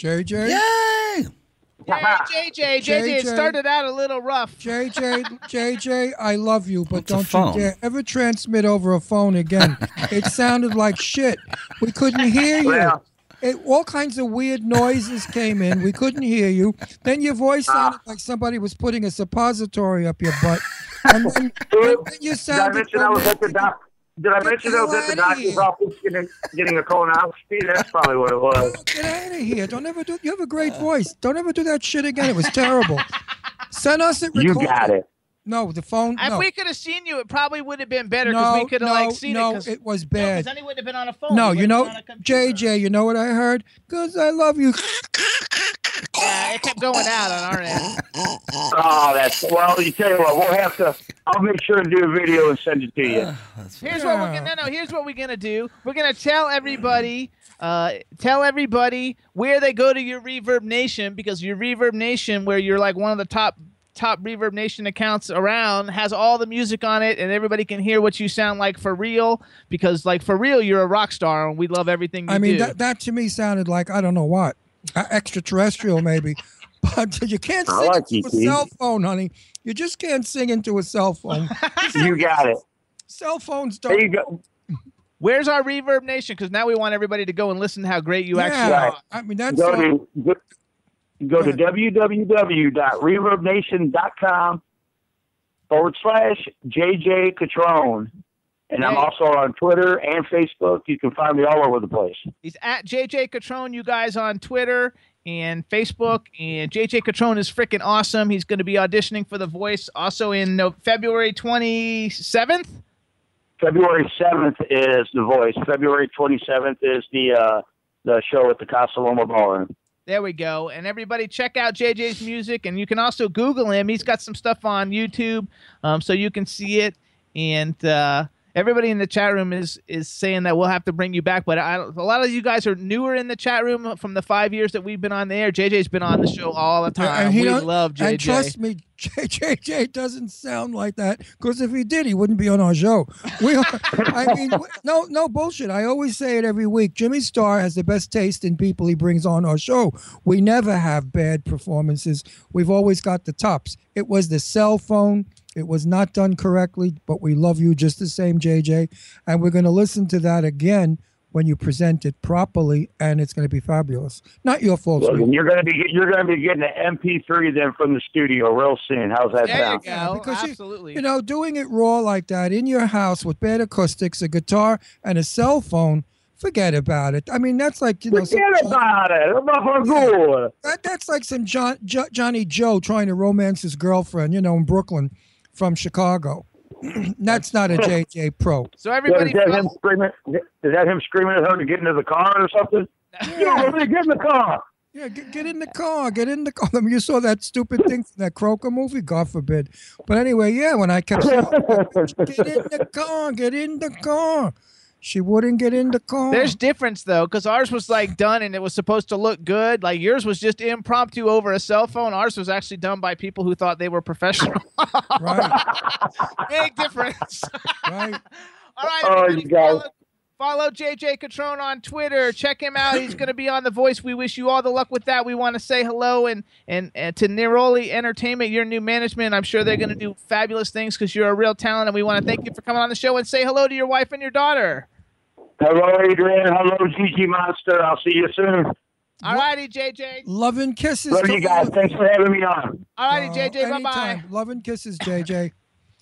JJ. Yay! Hey, JJ, JJ, it started out a little rough. JJ, JJ, I love you, but It's don't you dare ever transmit over a phone again. it sounded like shit. We couldn't hear you. Well. It, all kinds of weird noises came in. We couldn't hear you. Then your voice ah. sounded like somebody was putting a suppository up your butt. And then, and then you Did I sounded mention I was at the doc? Did I mention I was at the Get out of doctor's here. office getting, getting a colonoscopy? That's probably what it was. Get out of here. Don't ever do You have a great uh. voice. Don't ever do that shit again. It was terrible. Send us it You got it. No, the phone. If no. we could have seen you, it probably would have been better because no, we could have no, like seen no, it. Cause, it was No, bad. 'cause then he wouldn't have been on a phone. No, you know, been on. JJ, you know what I heard? Because I love you. Yeah, it kept going out on our end. Oh, that's well. You tell you what, we'll have to. I'll make sure to do a video and send it to you. Here's what we're gonna no no. Here's what we're gonna do. We're gonna tell everybody, uh, tell everybody where they go to your Reverb Nation because your Reverb Nation, where you're like one of the top top Reverb Nation accounts around, has all the music on it, and everybody can hear what you sound like for real. Because like for real, you're a rock star, and we love everything you I mean, do. that, that to me sounded like, I don't know what, uh, extraterrestrial maybe. But you can't sing like into you, a Keith. cell phone, honey. You just can't sing into a cell phone. You got it. cell phones don't. There you go. Where's our Reverb Nation? Because now we want everybody to go and listen to how great you actually Yeah, are. I mean, that's. Go uh, to go, go to www.reverbnation.com forward slash JJ Catrone. And I'm also on Twitter and Facebook. You can find me all over the place. He's at JJ Catrone, you guys on Twitter and Facebook. And JJ Catrone is freaking awesome. He's going to be auditioning for The Voice also in no, February 27th. February 7th is The Voice. February 27th is the uh, the show at the Casa Loma Ballroom. There we go. And everybody check out JJ's music. And you can also Google him. He's got some stuff on YouTube um, so you can see it. And uh, everybody in the chat room is is saying that we'll have to bring you back. But I, a lot of you guys are newer in the chat room from the five years that we've been on the air. JJ's been on the show all the time. we love JJ. And trust me, JJ doesn't sound like that. Because if he did, he wouldn't be on our show. We, are, I mean, no, no bullshit. I always say it every week. Jimmy Star has the best taste in people he brings on our show. We never have bad performances. We've always got the tops. It was the cell phone. It was not done correctly, but we love you just the same, JJ. And we're going to listen to that again when you present it properly, and it's going to be fabulous. Not your fault, Well, you're gonna be you're gonna be getting an MP3 then from the studio real soon. How's that There you sound? go. Yeah, because you- Absolutely. You know, doing it raw like that in your house with bad acoustics, a guitar, and a cell phone, forget about it. I mean, that's like you know, some, Forget about it. I'm not for good. that, that's like some John, jo, Johnny Joe trying to romance his girlfriend, you know, in Brooklyn from Chicago. that's not a JJ Pro. so Yeah, everybody, is that him screaming? Is that him screaming at her to get into the car or something? Yeah, let get in the car. Yeah, get, get in the car, get in the car. I mean, you saw that stupid thing from that Croker movie, God forbid. But anyway, yeah, when I kept saying, get in the car, get in the car, she wouldn't get in the car. there's difference though, because ours was like done and it was supposed to look good. Like yours was just impromptu over a cell phone. Ours was actually done by people who thought they were professional. right, Big difference. right. All right, Oh, you guys. Follow, follow follow JJ Catrone on Twitter. Check him out. He's going to be on The Voice. We wish you all the luck with that. We want to say hello and and, and to Neroli Entertainment, your new management. I'm sure they're going to do fabulous things because you're a real talent, and we want to thank you for coming on the show and say hello to your wife and your daughter. Hello, Adrian. Hello, Gigi Monster. I'll see you soon. All righty, JJ. Love and kisses. Love you guys. Thanks for having me on. All righty, Uh, JJ. Bye bye. anytime. Love and kisses, JJ.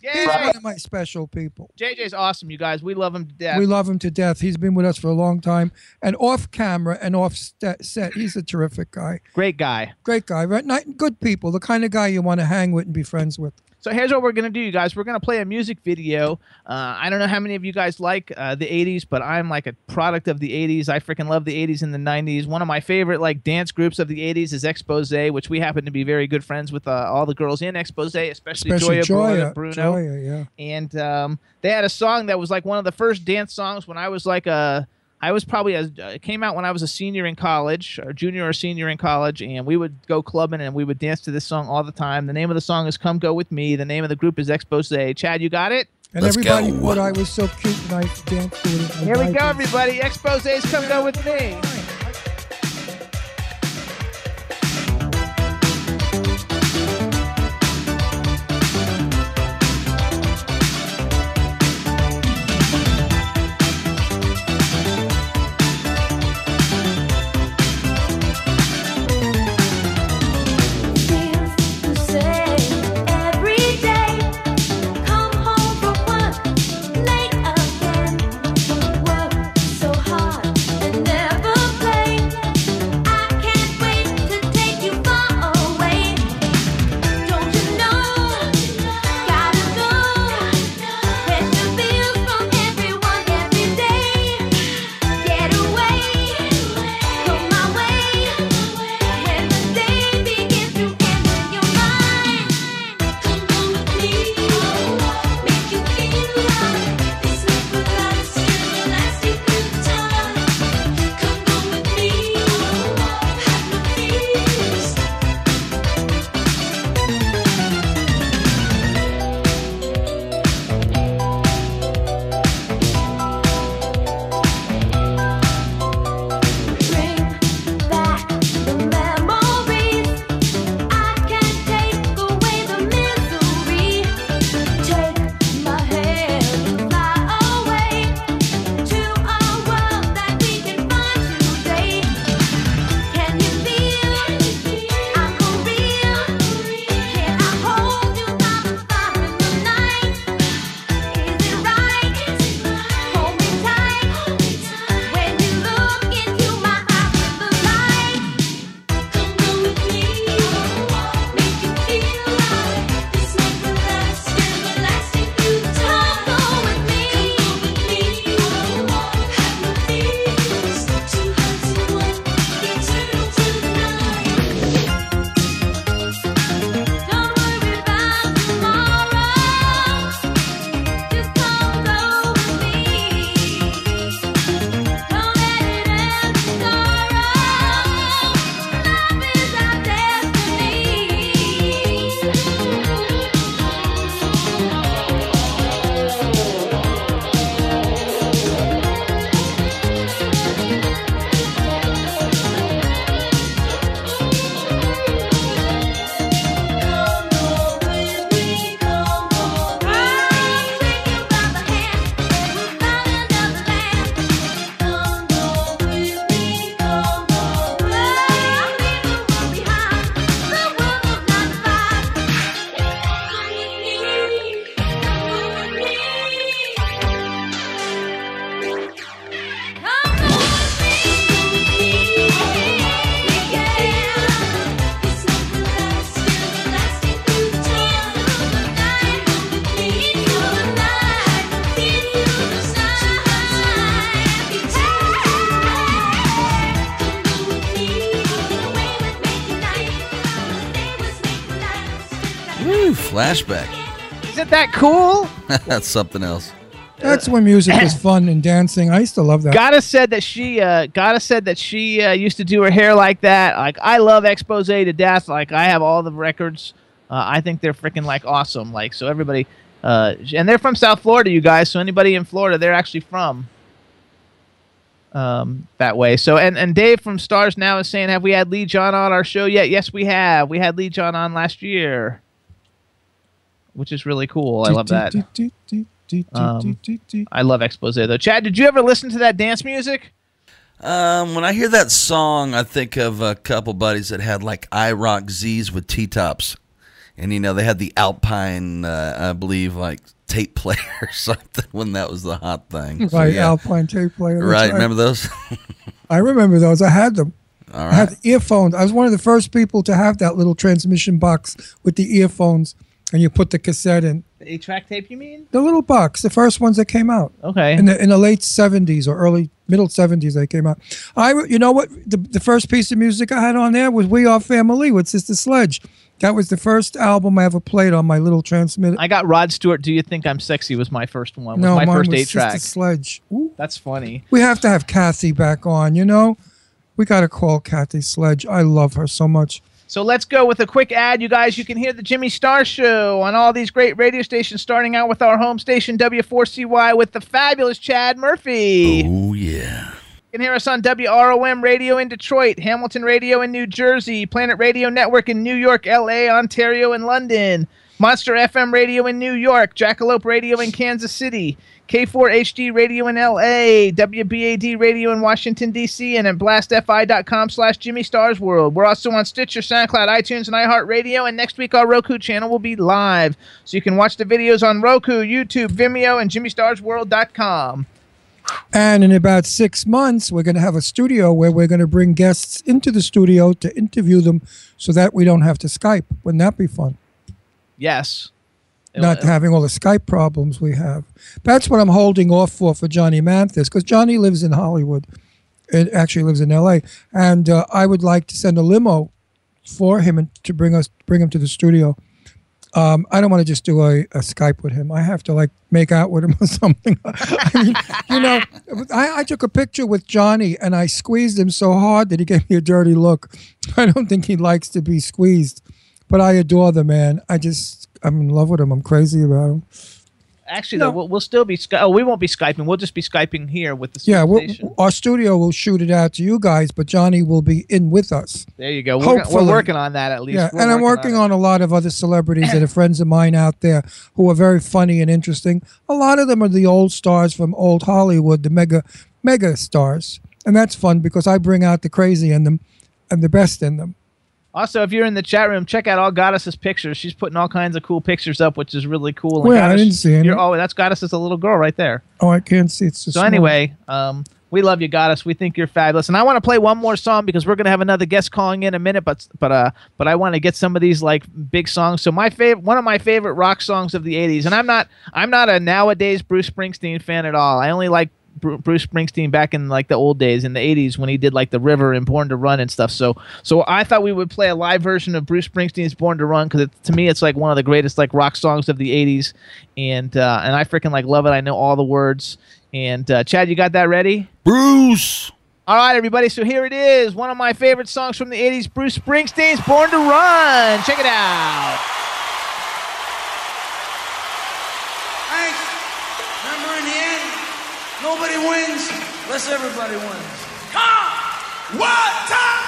He's Yay. one of my special people. JJ's awesome, you guys. We love him to death. We love him to death. He's been with us for a long time, and off camera and off set, he's a terrific guy. Great guy. Great guy, right? Not good people, the kind of guy you want to hang with and be friends with. So here's what we're gonna do, you guys. We're gonna play a music video. Uh, I don't know how many of you guys like uh, the '80s, but I'm like a product of the '80s. I freaking love the '80s and the '90s. One of my favorite like dance groups of the '80s is Expose, which we happen to be very good friends with uh, all the girls in Expose, especially, Especially Gioia, Bruno- Gioia. Bruno. Gioia, yeah. And um, they had a song that was like one of the first dance songs when I was like a. I was probably a, uh, it came out when I was a senior in college, or junior or senior in college, and we would go clubbing and we would dance to this song all the time. The name of the song is "Come Go with Me." The name of the group is Expose. Chad, you got it? And Let's everybody go. thought I was so cute and I danced to it. Here we go, diapers. everybody. Exposes, come go with me. Flashback. Isn't that cool? That's something else. That's when music was fun and dancing. I used to love that. Gotta said that she uh Gotta said that she uh, used to do her hair like that. Like I love Expose to death. Like I have all the records. Uh, I think they're freaking like awesome. Like so everybody uh and they're from South Florida, you guys. So anybody in Florida, they're actually from. um, that way. So, and and Dave from Stars Now is saying, have we had Lee John on our show yet? Yes, we have. We had Lee John on last year, which is really cool. I love that. Um, I love expose though. Chad, did you ever listen to that dance music? Um, when I hear that song, I think of a couple buddies that had like IROC-Z's with T tops, and you know they had the Alpine, uh, I believe, like tape player or something when that was the hot thing. So, right, yeah. Alpine tape player. that's Right, remember those? I remember those. I had them. All I had right. earphones. I was one of the first people to have that little transmission box with the earphones, and you put the cassette in. The eight track tape, you mean? The little box, the first ones that came out. Okay. In the in the late seventies or early middle seventies, they came out. I, you know what? The, the first piece of music I had on there was "We Are Family" with Sister Sledge. That was the first album I ever played on my little transmitter. I got Rod Stewart. Do you think I'm sexy? Was my first one. No, my mine first was eight track. Sister Sledge. Ooh. That's funny. We have to have Kathy back on. You know, we got to call Kathy Sledge. I love her so much. So let's go with a quick ad, you guys. You can hear the Jimmy Star Show on all these great radio stations, starting out with our home station W4CY with the fabulous Chad Murphy. Oh yeah. You can hear us on WROM Radio in Detroit, Hamilton Radio in New Jersey, Planet Radio Network in New York, LA, Ontario, and London, Monster FM Radio in New York, Jackalope Radio in Kansas City, K4HD Radio in LA, WBAD Radio in Washington, D.C., and at blastfi.com slash Jimmy Stars World. We're also on Stitcher, SoundCloud, iTunes, and iHeartRadio, and next week our Roku channel will be live. So you can watch the videos on Roku, YouTube, Vimeo, and JimmyStarsWorld.com. And in about six months, we're going to have a studio where we're going to bring guests into the studio to interview them so that we don't have to Skype. Wouldn't that be fun? Yes. Not having all the Skype problems we have. That's what I'm holding off for for Johnny Mathis because Johnny lives in Hollywood. It actually lives in L.A. And uh, I would like to send a limo for him and to bring us bring him to the studio. Um, I don't want to just do a, a Skype with him. I have to like make out with him or something. I mean, you know, I, I took a picture with Johnny and I squeezed him so hard that he gave me a dirty look. I don't think he likes to be squeezed, but I adore the man. I just, I'm in love with him. I'm crazy about him. Actually, though, we'll, we'll still be. Sky- oh, we won't be skyping. We'll just be skyping here with the Yeah, we'll, our studio will shoot it out to you guys, but Johnny will be in with us. There you go. We're, gonna- we're working on that at least. Yeah, We're and I'm working working on on, a lot of other celebrities that are friends of mine out there who are very funny and interesting. A lot of them are the old stars from old Hollywood, the mega mega stars, and that's fun because I bring out the crazy in them and the best in them. Also, if you're in the chat room, check out all Goddess's pictures. She's putting all kinds of cool pictures up, which is really cool. Where? I Goddess- didn't see any. You're, oh, that's Goddess is a little girl right there. Oh, I can't see. It's So small. anyway, um, we love you, Goddess. We think you're fabulous, and I want to play one more song because we're gonna have another guest calling in a minute. But but uh, but I want to get some of these like big songs. So my favorite, one of my favorite rock songs of the '80s, and I'm not I'm not a nowadays Bruce Springsteen fan at all. I only like Bruce Springsteen back in like the old days in the 80s when he did like the river and born to run and stuff. So so i thought we would play a live version of bruce springsteen's born to run because to me it's like one of the greatest like rock songs of the 80s and uh and i freaking like love it. I know all the words. And uh chad you got that ready? Bruce! All right everybody. So here it is one of my favorite songs from the 80s bruce springsteen's born to run. Check it out Thanks. Remember in the end, nobody wins unless everybody wins. Come! One time!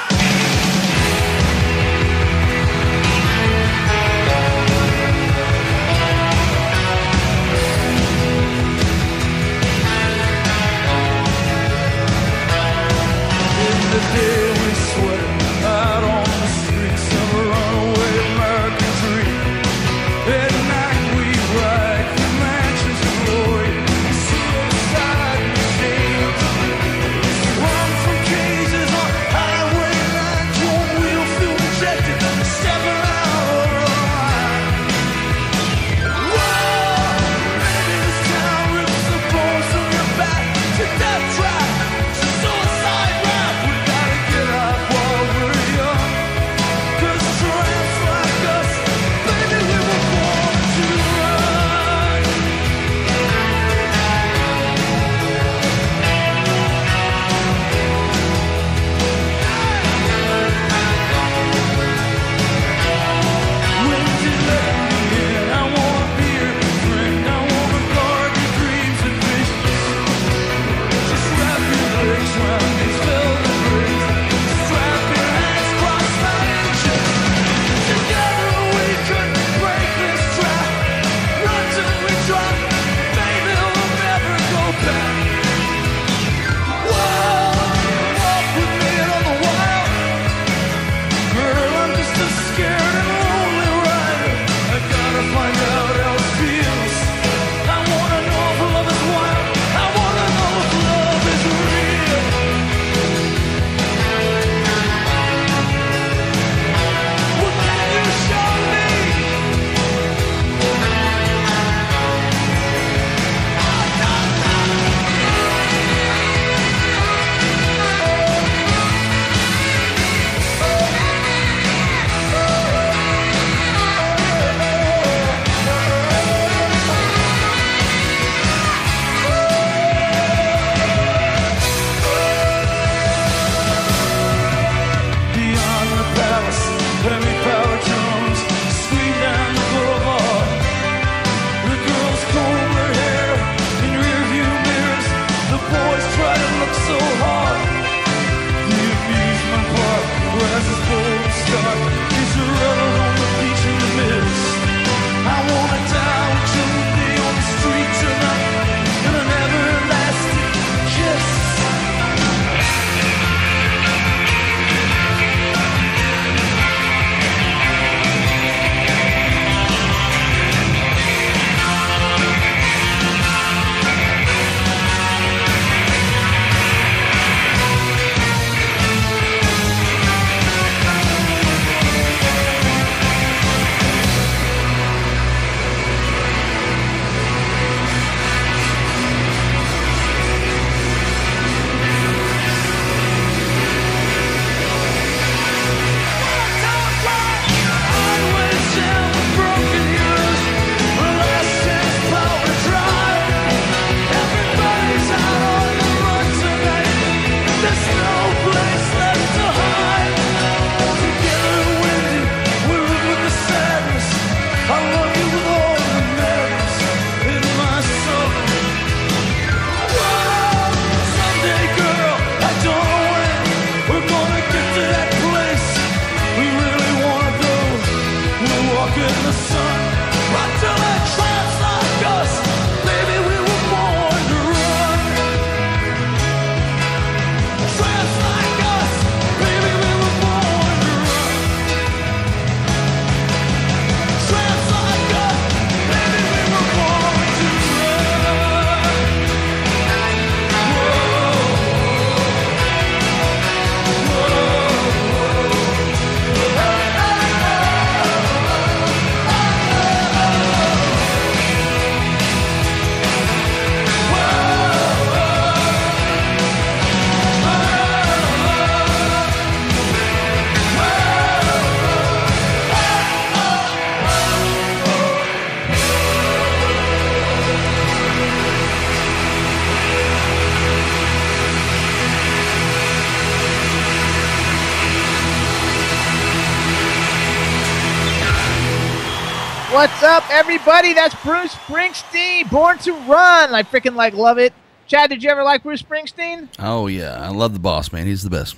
Everybody? That's Bruce Springsteen, Born to Run. I freaking like love it. Chad, did you ever like Bruce Springsteen? Oh yeah, I love the boss man. He's the best.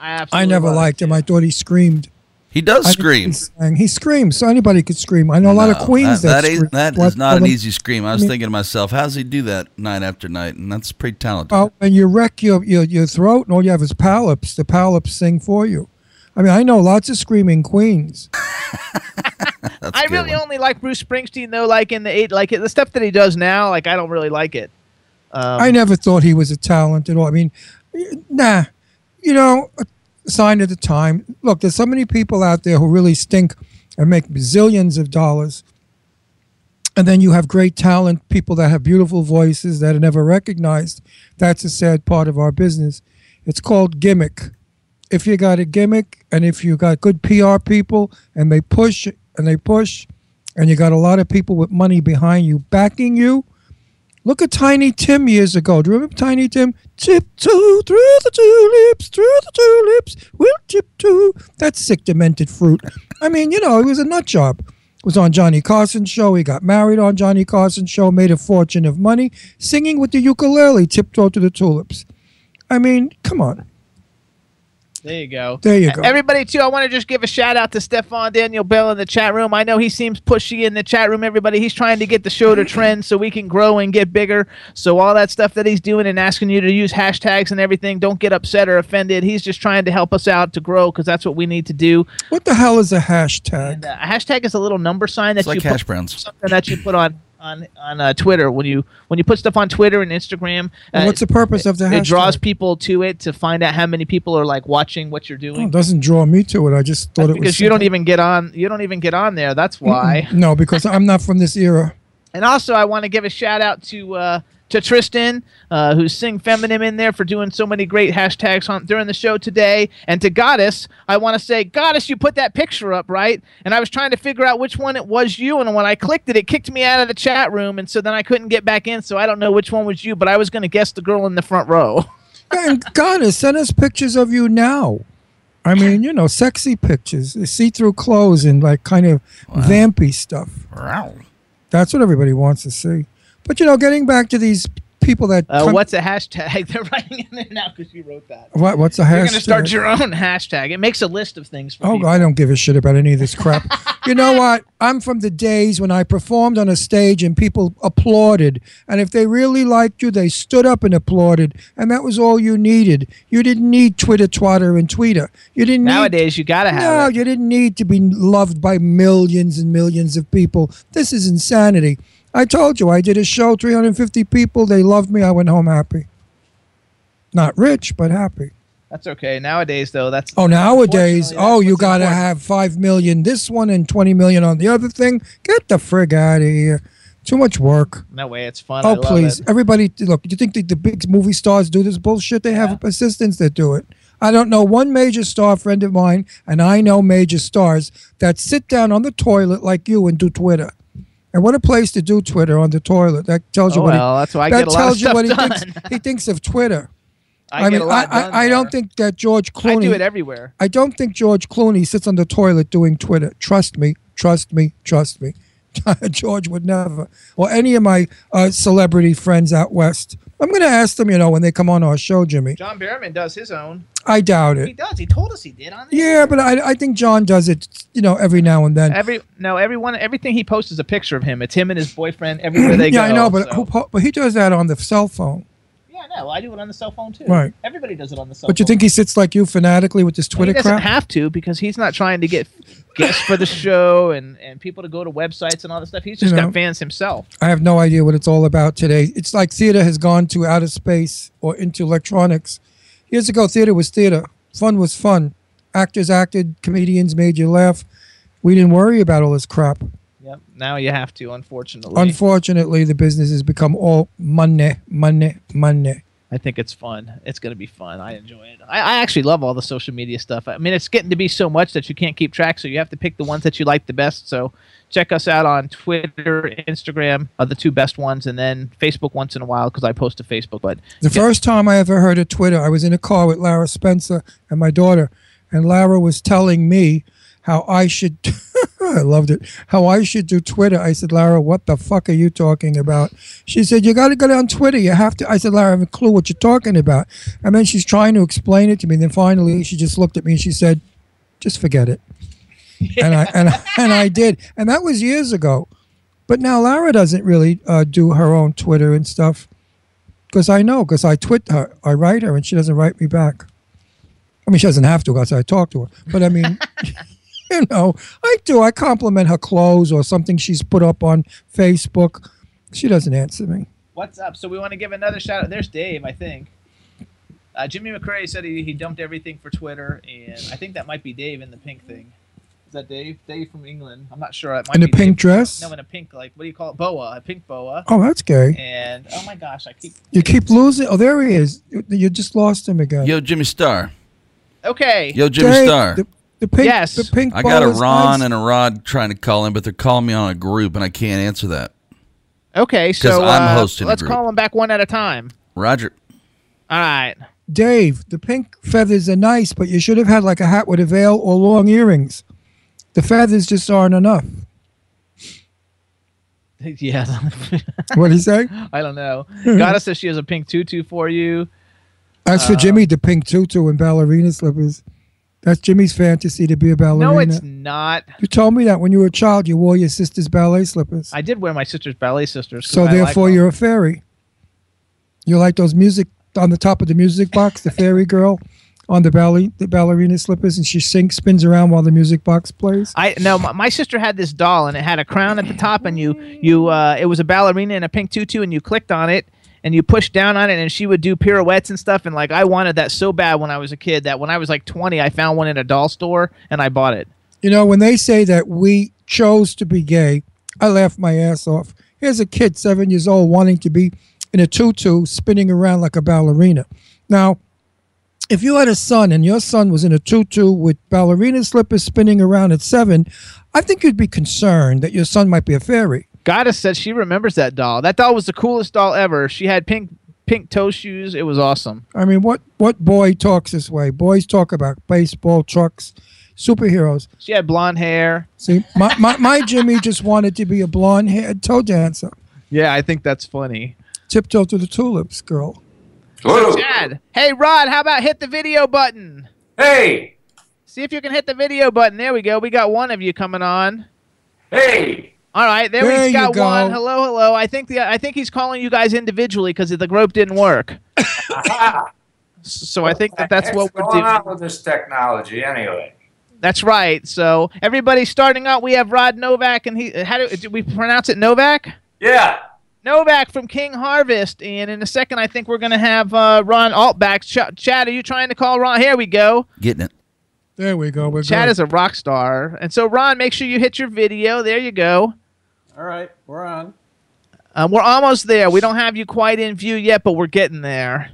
I absolutely I never liked him. I thought he screamed. He does I- scream. He, he screams. So anybody could scream. I know a lot of queens that, that, that, scream. ain't- that What- is not an easy scream. I was I mean- thinking to myself, how does he do that night after night? And that's pretty talented. Well, when you wreck your, your your throat and all you have is polyps, the polyps sing for you. I mean, I know lots of screaming queens. That's I a good really one. only like Bruce Springsteen though, like in the eight, like the stuff that he does now. Like I don't really like it. Um, I never thought he was a talent at all. I mean, nah, you know, a sign of the time. Look, there's so many people out there who really stink and make zillions of dollars. And then you have great talent, people that have beautiful voices that are never recognized. That's a sad part of our business. It's called gimmick. If you got a gimmick and if you got good PR people and they push and they push and you got a lot of people with money behind you backing you, Look at Tiny Tim years ago. Do you remember Tiny Tim? Tiptoe through the tulips, through the tulips, we'll tiptoe. That's sick, demented fruit. I mean, you know, it was a nut job. It Was on Johnny Carson's show. He got married on Johnny Carson's show, made a fortune of money, singing with the ukulele, tiptoe to the tulips. I mean, come on. There you go. There you go. Everybody, too, I want to just give a shout out to Stefan Daniel Bell in the chat room. I know he seems pushy in the chat room, everybody. He's trying to get the show to trend so we can grow and get bigger. So, all that stuff that he's doing and asking you to use hashtags and everything, don't get upset or offended. He's just trying to help us out to grow because that's what we need to do. What the hell is a hashtag? And, uh, a hashtag is a little number sign that It's like you hash put, browns. something that you put on on on uh, Twitter when you when you put stuff on Twitter and Instagram. And uh, what's the purpose of the it draws people to it to find out how many people are like watching what you're Oh, doing. it doesn't draw me to it. I just thought it was because you don't even get on you don't even get on there that's why No, because I'm not from this era. and also i want to give a shout out to uh to Tristan, uh, who's Sing Feminine in there for doing so many great hashtags on, during the show today. And to Goddess, I want to say, Goddess, you put that picture up, right? And I was trying to figure out which one it was you. And when I clicked it, it kicked me out of the chat room. And so then I couldn't get back in. So I don't know which one was you, but I was going to guess the girl in the front row. And God, send us pictures of you now. I mean, you know, sexy pictures, see-through clothes, and like kind of vampy stuff. Wow. That's what everybody wants to see. But you know, getting back to these people that Uh, what's a hashtag? They're writing in there now because you wrote that. what what's a hashtag? You're going to start your own hashtag. It makes a list of things for Oh, people. I don't give a shit about any of this crap. you know what? I'm from the days when I performed on a stage and people applauded. And if they really liked you, they stood up and applauded. And that was all you needed. You didn't need Twitter, Twitter, and Tweeter. You didn't need Nowadays, you got to have No, it. you didn't need to be loved by millions and millions of people. This is insanity. I told you, I did a show, 350 people. They loved me. I went home happy. Not rich, but happy. That's okay. Nowadays, though, that's Oh, nowadays, oh, you got to have 5 million this one and 20 million on the other thing. Get the frig out of here. Too much work. No way, it's fun. Oh, I Oh, please. it. Everybody, look, you think the, the big movie stars do this bullshit? They have assistants that do it. I don't know one major star friend of mine, and I know major stars that sit down on the toilet like you and do Twitter. And what a place to do Twitter on the toilet. That tells you Oh, what well, he, that's why I that get a lot of tells you what he done. thinks. He thinks of Twitter. I, get mean, I, I, I don't think that George Clooney. I do it everywhere. I don't think George Clooney sits on the toilet doing Twitter. Trust me, trust me, trust me. George would never. Or any of my uh, celebrity friends out west. I'm going to ask them, you know, when they come on our show, Jimmy. John Behrman does his own. I doubt it. He does. He told us he did on. Yeah, but I, I think John does it, you know, every now and then. Every no, everyone, everything he posts is a picture of him. It's him and his boyfriend everywhere they yeah, go. Yeah, I know, but so- who, but he does that on the cell phone. Yeah, no, I do it on the cell phone too. Right. Everybody does it on the cell. But you think he sits like you fanatically with this Well, Twitter he doesn't crap? have to because he's not trying to get guests for the show and and people to go to websites and all this stuff. He's just You know. got fans himself. I have no idea what it's all about today. It's like theater has gone to outer space or into electronics. Years ago, theater was theater. Fun was fun. Actors acted, comedians made you laugh. We didn't worry about all this crap. Yep. Now you have to, unfortunately. Unfortunately, the business has become all money, money, money. I think it's fun. It's going to be fun. I enjoy it. I, I actually love all the social media stuff. I mean, it's getting to be so much that you can't keep track, so you have to pick the ones that you like the best. So check us out on Twitter, Instagram are the two best ones, and then Facebook once in a while because I post to Facebook. But The first time I ever heard of Twitter, I was in a car with Lara Spencer and my daughter, and Lara was telling me how I should I loved it. How I should do Twitter. I said, Lara, what the fuck are you talking about? She said, You got to go on Twitter. You have to. I said, Lara, I have a clue what you're talking about. And then she's trying to explain it to me. And Then finally, she just looked at me and she said, Just forget it. And I and I, and I did. And that was years ago. But now Lara doesn't really uh, do her own Twitter and stuff because I know because I twit her, I write her, and she doesn't write me back. I mean, she doesn't have to because I talk to her. But I mean, you know, I do. I compliment her clothes or something she's put up on Facebook. She doesn't answer me. What's up? So we want to give another shout out. There's Dave, I think. Uh, Jimmy McCrae said he, he dumped everything for Twitter, and I think that might be Dave in the pink thing. Is that Dave? Dave from England. I'm not sure. It might In a be pink Dave. dress? No, in a pink like what do you call it? Boa, a pink boa. Oh, that's gay. And oh my gosh, I keep. You keep losing. Oh, there he is. You- You just lost him again. Yo, Jimmy Star. Okay. Yo, Jimmy Dave, Star. The, the pink, Yes. the pink I got a Ron nice. and a Rod trying to call in, but they're calling me on a group, and I can't answer that. Okay, so I'm uh, hosting let's group. call them back one at a time. Roger. All right. Dave, the pink feathers are nice, but you should have had like a hat with a veil or long earrings. The feathers just aren't enough. yeah. What do you say? I don't know. Gotta says she has a pink tutu for you. As for Jimmy, the pink tutu and ballerina slippers. That's Jimmy's fantasy to be a ballerina. No, it's not. You told me that when you were a child, you wore your sister's ballet slippers. I did wear my sister's ballet sisters. 'cause So I therefore, them. you're a fairy. You like those music on the top of the music box, the fairy girl on the ballet, the ballerina slippers, and she sings, spins around while the music box plays. I no, my, my sister had this doll and it had a crown at the top, and you you uh, it was a ballerina in a pink tutu, and you clicked on it and you push down on it, and she would do pirouettes and stuff. And like I wanted that so bad when I was a kid that when I was like 20, I found one in a doll store and I bought it. You know, when they say that we chose to be gay, I laugh my ass off. Here's a kid, seven years old, wanting to be in a tutu, spinning around like a ballerina. Now, if you had a son and your son was in a tutu with ballerina slippers spinning around at seven, I think you'd be concerned that your son might be a fairy. Goddess said she remembers that doll. That doll was the coolest doll ever. She had pink pink toe shoes. It was awesome. I mean, what what boy talks this way? Boys talk about baseball, trucks, superheroes. She had blonde hair. See, my, my, my Jimmy just wanted to be a blonde haired toe dancer. Yeah, I think that's funny. Tiptoe to the tulips, girl. Chad, hey Rod, how about hit the video button? Hey, See if you can hit the video button. There we go. We got one of you coming on. hey. All right, there, There we you got go. one. Hello, hello. I think the I think he's calling you guys individually because the group didn't work. so I think that that's what we're What's going doing. on with this technology anyway? That's right. So everybody starting out, we have Rod Novak, and he how do, do we pronounce it Novak? Yeah. Novak from King Harvest, and in a second, I think we're gonna have uh, Ron Altbach. Ch- Chad, are you trying to call Ron? Here we go. Getting it. There we go. We're Chad good. is a rock star, and so Ron, make sure you hit your video. There you go. All right, we're on. Um, we're almost there. We don't have you quite in view yet, but we're getting there.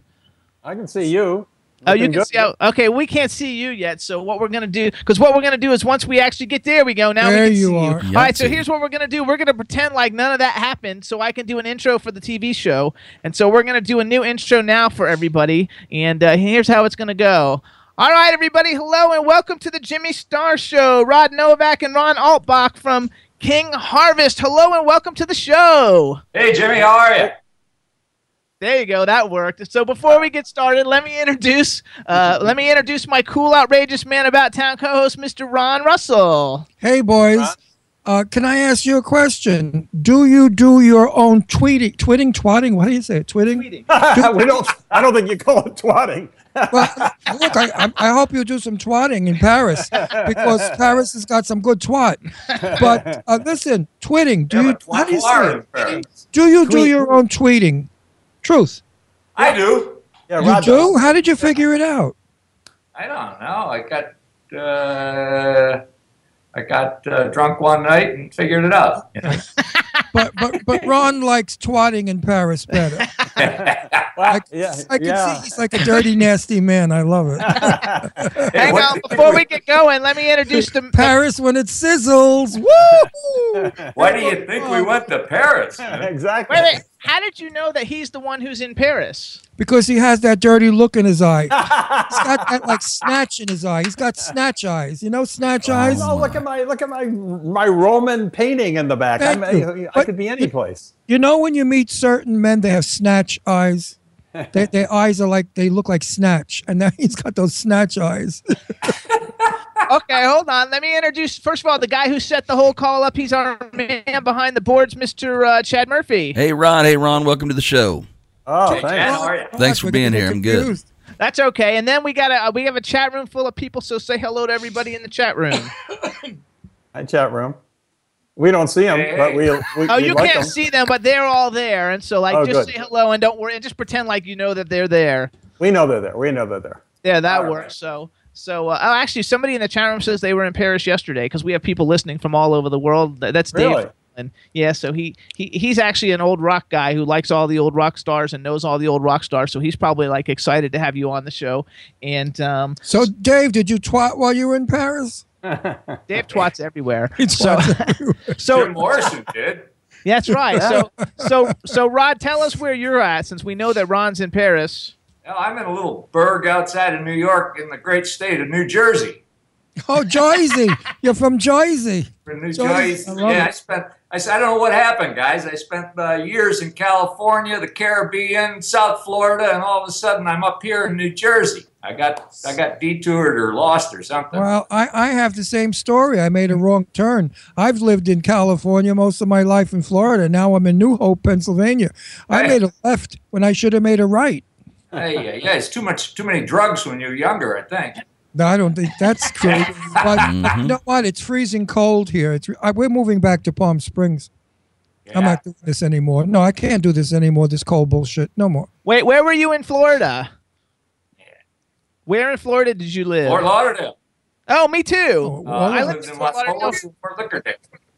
I can see you. Oh, you can good. see. How, okay, we can't see you yet. So what we're gonna do? Because what we're gonna do is once we actually get there, we go. Now There we can you see are. you. All right. So here's what we're gonna do. We're gonna pretend like none of that happened, so I can do an intro for the TV show. And so we're gonna do a new intro now for everybody. And uh, here's how it's gonna go. All right, everybody. Hello and welcome to the Jimmy Star Show. Rod Novak and Ron Altbach from King Harvest. Hello and welcome to the show. Hey, Jimmy, how are you? There you go. That worked. So before we get started, let me introduce uh, let me introduce my cool, outrageous man about town co-host, Mr. Ron Russell. Hey, boys. Uh, can I ask you a question? Do you do your own tweeting, twitting, twatting? What do you say? Twitting? we don't. I don't think you call it twatting. Well, look, I, I, I hope you do some twatting in Paris because Paris has got some good twat. But uh, listen, twitting. Do Yeah, you? How do you say? it? Do you do your own tweeting? Truth. I do. Yeah, You Rod do? does. How did you figure it out? I don't know. I got uh, I got uh, drunk one night and figured it out. you know? But but but Ron likes twatting in Paris better. Well, I, yeah, I can yeah. see he's like a dirty, nasty man. I love it. Hey, Hang what on, before we- we get going, let me introduce the. Paris when it sizzles. Woo! Why do you think we went to Paris? exactly. Wait, wait. how did you know that he's the one who's in Paris? Because he has that dirty look in his eye. He's got that like snatch in his eye. He's got snatch eyes. You know, snatch eyes. Oh, look at my look at my my Roman painting in the back. I'm. I, I could be any place. You know when you meet certain men, they have snatch eyes. They, their eyes are like they look like snatch, and now he's got those snatch eyes. okay, hold on. Let me introduce first of all the guy who set the whole call up. He's our man behind the boards, Mr. Uh, Chad Murphy. Hey, Ron. Hey, Ron. Welcome to the show. Oh, Hey, Chad, how are you? Thanks for being here. I'm good. That's okay. And then we got a uh, we have a chat room full of people. So say hello to everybody in the chat room. Hi, chat room. We don't see them, but we. we oh, we you like can't 'em. see them, but they're all there. And so like Oh, just good. say hello and don't worry and just pretend like you know that they're there. We know they're there. We know they're there. Yeah, that works. So, so uh, oh, actually, somebody in the chat room says they were in Paris yesterday because we have people listening from all over the world. That's Really? Dave. And yeah, so he, he he's actually an old rock guy who likes all the old rock stars and knows all the old rock stars. So he's probably like excited to have you on the show. And um, So, Dave, did you twat while you were in Paris? Dave twats everywhere. He so, twats so Jim Morrison did. that's right. So so so Rod, tell us where you're at since we know that Ron's in Paris. Well, I'm in a little burg outside of New York in the great state of New Jersey. Oh, Jersey. You're from Jersey. From New Jersey. I Yeah, it. I spent. I, I don't know what happened, guys. I spent uh, years in California, the Caribbean, South Florida, and all of a sudden I'm up here in New Jersey. I got I got detoured or lost or something. Well, I, I have the same story. I made a wrong turn. I've lived in California most of my life in Florida. Now I'm in New Hope, Pennsylvania. I made a left when I should have made a right. Hey, yeah, yeah, it's too much, too many drugs when you're younger. I think. No, I don't think that's true. But you know what? It's freezing cold here. It's I, we're moving back to Palm Springs. I'm not doing this anymore. No, I can't do this anymore. This cold bullshit. No more. Wait, where were you in Florida? Where in Florida did you live? Fort Lauderdale. Oh, me too. Uh, I I lived lived in in Fort Las Lauderdale. Vegas for Liquor Day.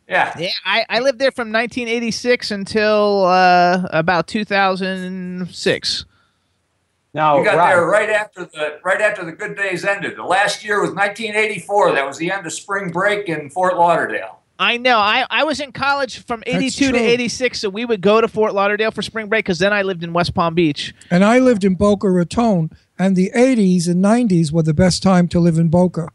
Yeah. Yeah, I, I lived there from 1986 until uh, about 2006. Now, you got Rod, there right after the right after the good days ended. The last year was 1984. That was the end of spring break in Fort Lauderdale. I know. I, I was in college from 82 to 86, so we would go to Fort Lauderdale for spring break because then I lived in West Palm Beach. And I lived in Boca Raton, and the 80s and 90s were the best time to live in Boca.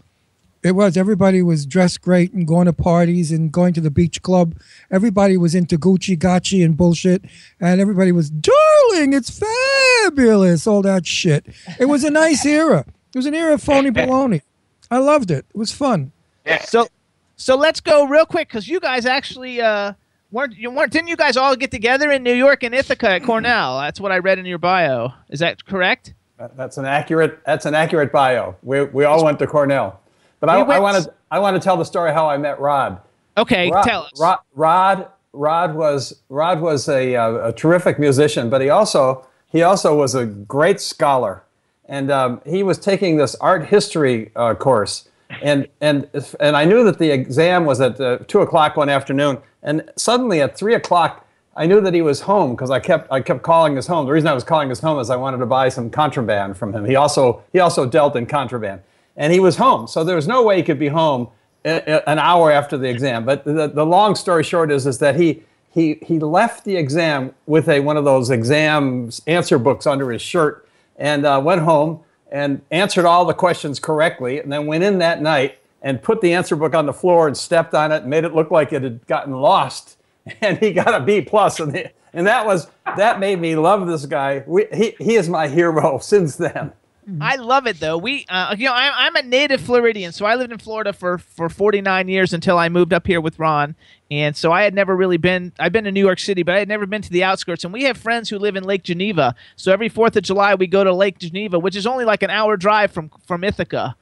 It was. Everybody was dressed great and going to parties and going to the beach club. Everybody was into Gucci, Gachi, and bullshit. And everybody was, darling, it's fabulous, all that shit. It was a nice era. It was an era of phony baloney. I loved it. It was fun. Yeah. So so let's go real quick because you guys actually uh, weren't you weren't didn't you guys all get together in New York and Ithaca at Cornell? That's what I read in your bio. Is that correct? That's an accurate. That's an accurate bio. We, we all went to Cornell, but I, I want to I want to tell the story how I met Rod. Okay, Rod, tell us. Rod, Rod Rod was Rod was a, uh, a terrific musician, but he also he also was a great scholar, and um, he was taking this art history uh, course, and and and I knew that the exam was at uh, two o'clock one afternoon, and suddenly at three o'clock. I knew that he was home because I kept I kept calling his home. The reason I was calling his home is I wanted to buy some contraband from him. He also he also dealt in contraband, and he was home. So there was no way he could be home a- a- an hour after the exam. But the, the long story short is is that he he he left the exam with a one of those exam answer books under his shirt and uh, went home and answered all the questions correctly, and then went in that night and put the answer book on the floor and stepped on it and made it look like it had gotten lost. And he got a B plus, and the, and that was that made me love this guy. We, he he is my hero since then. I love it though. We, uh, you know, I'm, I'm a native Floridian, so I lived in Florida for for 49 years until I moved up here with Ron, and so I had never really been. I've been to New York City, but I had never been to the outskirts. And we have friends who live in Lake Geneva, so every Fourth of July we go to Lake Geneva, which is only like an hour drive from from Ithaca,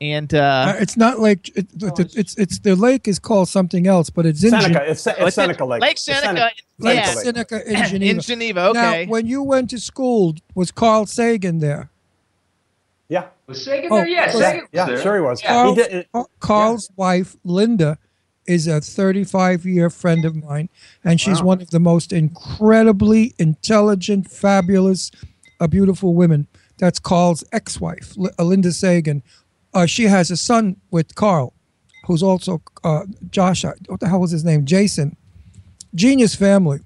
and uh, Uh, it's not like it, it, it's it's the lake is called something else, but it's in Seneca, Gen- it's, it's Oh, it's in Seneca Lake. Lake It's Seneca, Lake yeah. Seneca in Geneva. in Geneva. Okay. Now, when you went to school, was Carl Sagan there? Yeah. Was Sagan Oh, there? Yeah, yeah, Sagan was yeah, there. sure he was. Yeah. Carl's, He did- Car- Carl's wife, Linda, is a 35 year friend of mine, and she's Wow. one of the most incredibly intelligent, fabulous, uh, beautiful women. That's Carl's ex wife, Linda Sagan. Uh, she has a son with Carl, who's also uh, Josh. uh, What the hell was his name? Jason. Genius family.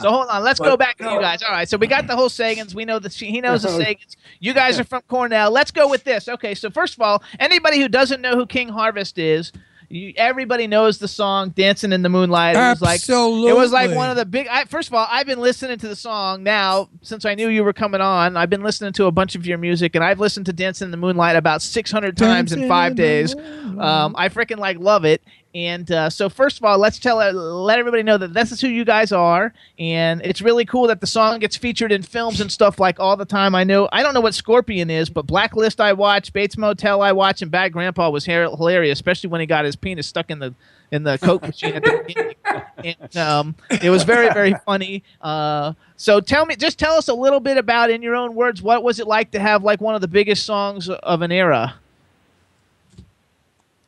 So hold on, let's go back to you guys. All right, so we got the whole Sagans. We know that he knows the Sagans. You guys are from Cornell. Let's go with this. Okay, so first of all, anybody who doesn't know who King Harvest is, you, everybody knows the song "Dancing in the Moonlight." It was like it was like one of the big. I, first of all, I've been listening to the song now since I knew you were coming on. I've been listening to a bunch of your music, and I've listened to "Dancing in the Moonlight" about six hundred times in five in days. Um, I freaking like love it. And uh, so, first of all, let's tell uh, let everybody know that this is who you guys are, and it's really cool that the song gets featured in films and stuff like all the time. I know I don't know what Scorpion is, but Blacklist I watch, Bates Motel I watch, and Bad Grandpa was hilarious, especially when he got his penis stuck in the in the coke machine at the. And, um, it was very very funny. Uh, so tell me, just tell us a little bit about, in your own words, what was it like to have like one of the biggest songs of an era?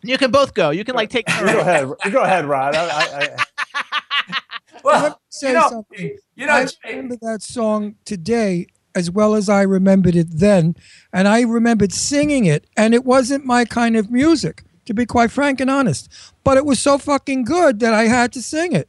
You can both go. You can like take. You go ahead. You go ahead, Rod. I, I, I, Well, say you know, something. you know, I remember that song today as well as I remembered it then, and I remembered singing it, and it wasn't my kind of music, to be quite frank and honest. But it was so fucking good that I had to sing it.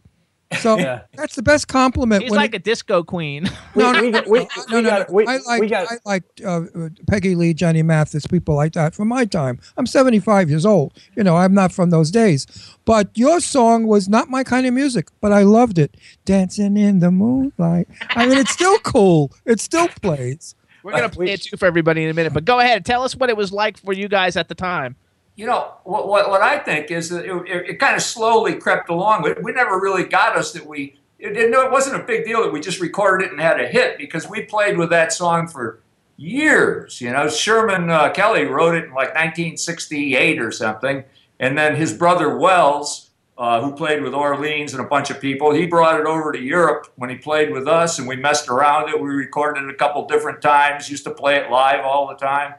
So Yeah. that's the best compliment. He's like it- a disco queen. no, no, we- no, we- no, we no, no, got- we- I like got- I liked uh, uh, Peggy Lee, Johnny Mathis, people like that from my time. I'm 75 years old. You know, I'm not from those days. But your song was not my kind of music, but I loved it. Dancing in the moonlight. I mean, it's still cool. It still plays. We're gonna play it too for everybody in a minute, but go ahead. Tell us what it was like for you guys at the time. You know what, what, what I think is that it, it, kind of slowly crept along. We, we never really got us that we. It, it, no, it wasn't a big deal that we just recorded it and had a hit because we played with that song for years. You know, Sherman uh, Kelly wrote it in like 1968 or something, and then his brother Wells, uh, who played with Orleans and a bunch of people, he brought it over to Europe when he played with us, and we messed around with it. We recorded it a couple different times. Used to play it live all the time.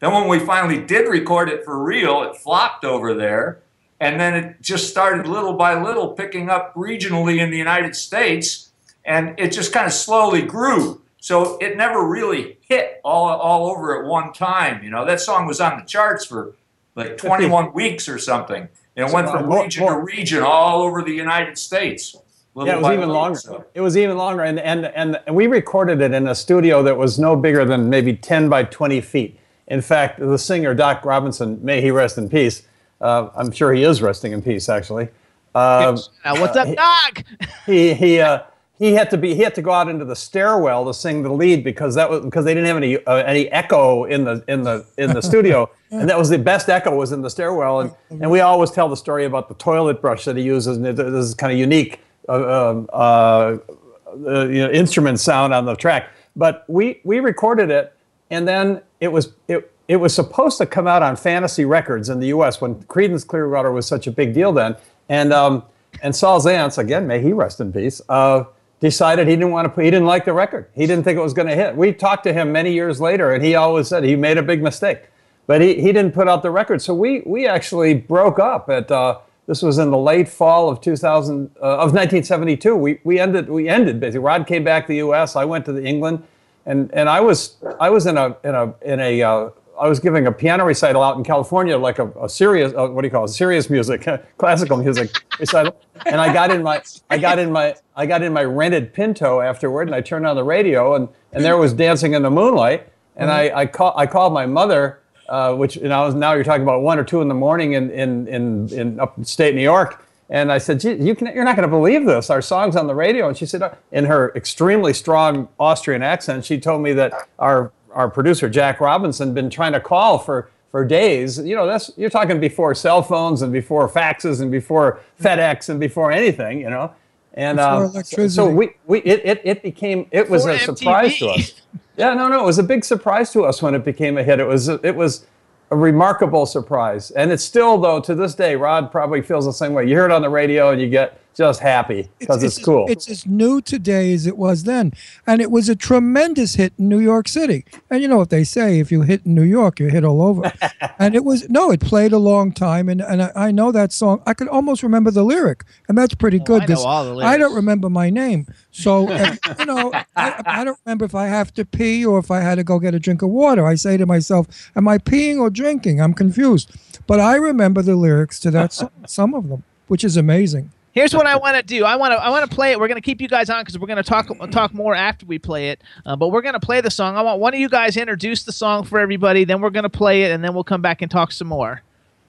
Then when we finally did record it for real, it flopped over there. And then it just started little by little picking up regionally in the United States. And it just kind of slowly grew. So it never really hit all, all over at one time. You know, that song was on the charts for like 21 weeks or something. And it went from More- region to region all over the United States. little yeah, it was even little, longer. so. It was even longer, and, and and and we recorded it in a studio that was no bigger than maybe 10 by 20 feet. In fact, the singer Doc Robinson, may he rest in peace. Uh, I'm sure he is resting in peace, actually. Um, Now, what's up, Doc? he he uh, he had to be he had to go out into the stairwell to sing the lead because that was because they didn't have any uh, any echo in the in the in the studio. And that was the best echo was in the stairwell. And and we always tell the story about the toilet brush that he uses. And it, this is kind of unique uh, um, uh, uh, you know, instrument sound on the track. But we we recorded it and then it was it it was supposed to come out on Fantasy Records in the U.S. when Creedence Clearwater was such a big deal then, and um, and Saul Zaentz again, may he rest in peace, uh, decided he didn't want to he didn't like the record. He didn't think it was going to hit. We talked to him many years later, and he always said he made a big mistake, but he, he didn't put out the record. So we we actually broke up at. Uh, this was in the late fall of 2000 uh, of 1972. We we ended we ended basically. Rod came back to the U.S. I went to the England, and and I was I was in a in a in a uh, I was giving a piano recital out in California, like a, a serious uh, what do you call it? Serious music, classical music recital. And I got in my I got in my I got in my rented Pinto afterward, and I turned on the radio, and and there was Dancing in the Moonlight, and I I call I called my mother. Uh, which you know now you're talking about one or two in the morning in in in, in upstate New York, and I said, you can, you're not going to believe this. Our song's on the radio. And she said, in her extremely strong Austrian accent, she told me that our, our producer, Jack Robinson, been trying to call for, for days. You know, that's, you're talking before cell phones and before faxes and before FedEx and before anything, you know. And Before um, so- so we, we it, it, it became, it was Before a surprise to us. Yeah, no, no, it was a big surprise to us when it became a hit. It was, it was a remarkable surprise, and it's still though to this day. Rod probably feels the same way. You hear it on the radio, and you get just happy because it's, as- cool. It's as new today as it was then, and it was a tremendous hit in New York City. And you know what they say: if you hit in New York, you hit all over. and it was no, it played a long time, and and I, I know that song. I could almost remember the lyric, and that's pretty good. Oh, I know 'cause all the I don't remember my name, so uh, you know, I, I don't remember if I have to pee or if I had to go get a drink of water. I say to myself, "Am I peeing or drinking?" I'm confused, but I remember the lyrics to that song, some of them, which is amazing. Here's what I want to do. I want to I want to play it. We're going to keep you guys on because we're going to talk talk more after we play it. Uh, but we're going to play the song. I want one of you guys introduce the song for everybody. Then we're going to play it, and then we'll come back and talk some more.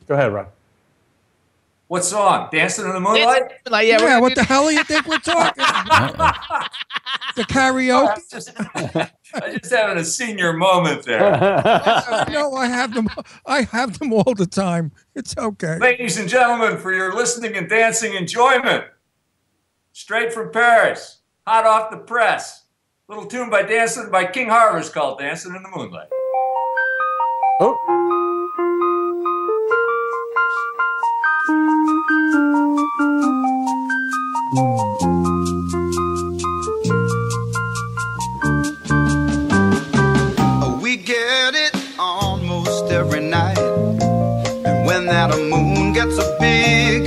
Go ahead, Rod. What song? Dancing in the Moonlight? Like, yeah, Yeah, what the hell do you think we're talking? the karaoke? I'm just, I'm just having a senior moment there. no, I have them. I have them all the time. It's okay. Ladies and gentlemen, for your listening and dancing enjoyment, straight from Paris, hot off the press, little tune by Dancing by King Harvest called "Dancing in the Moonlight." Oh. Oh, we get it almost every night. And when that moon gets so big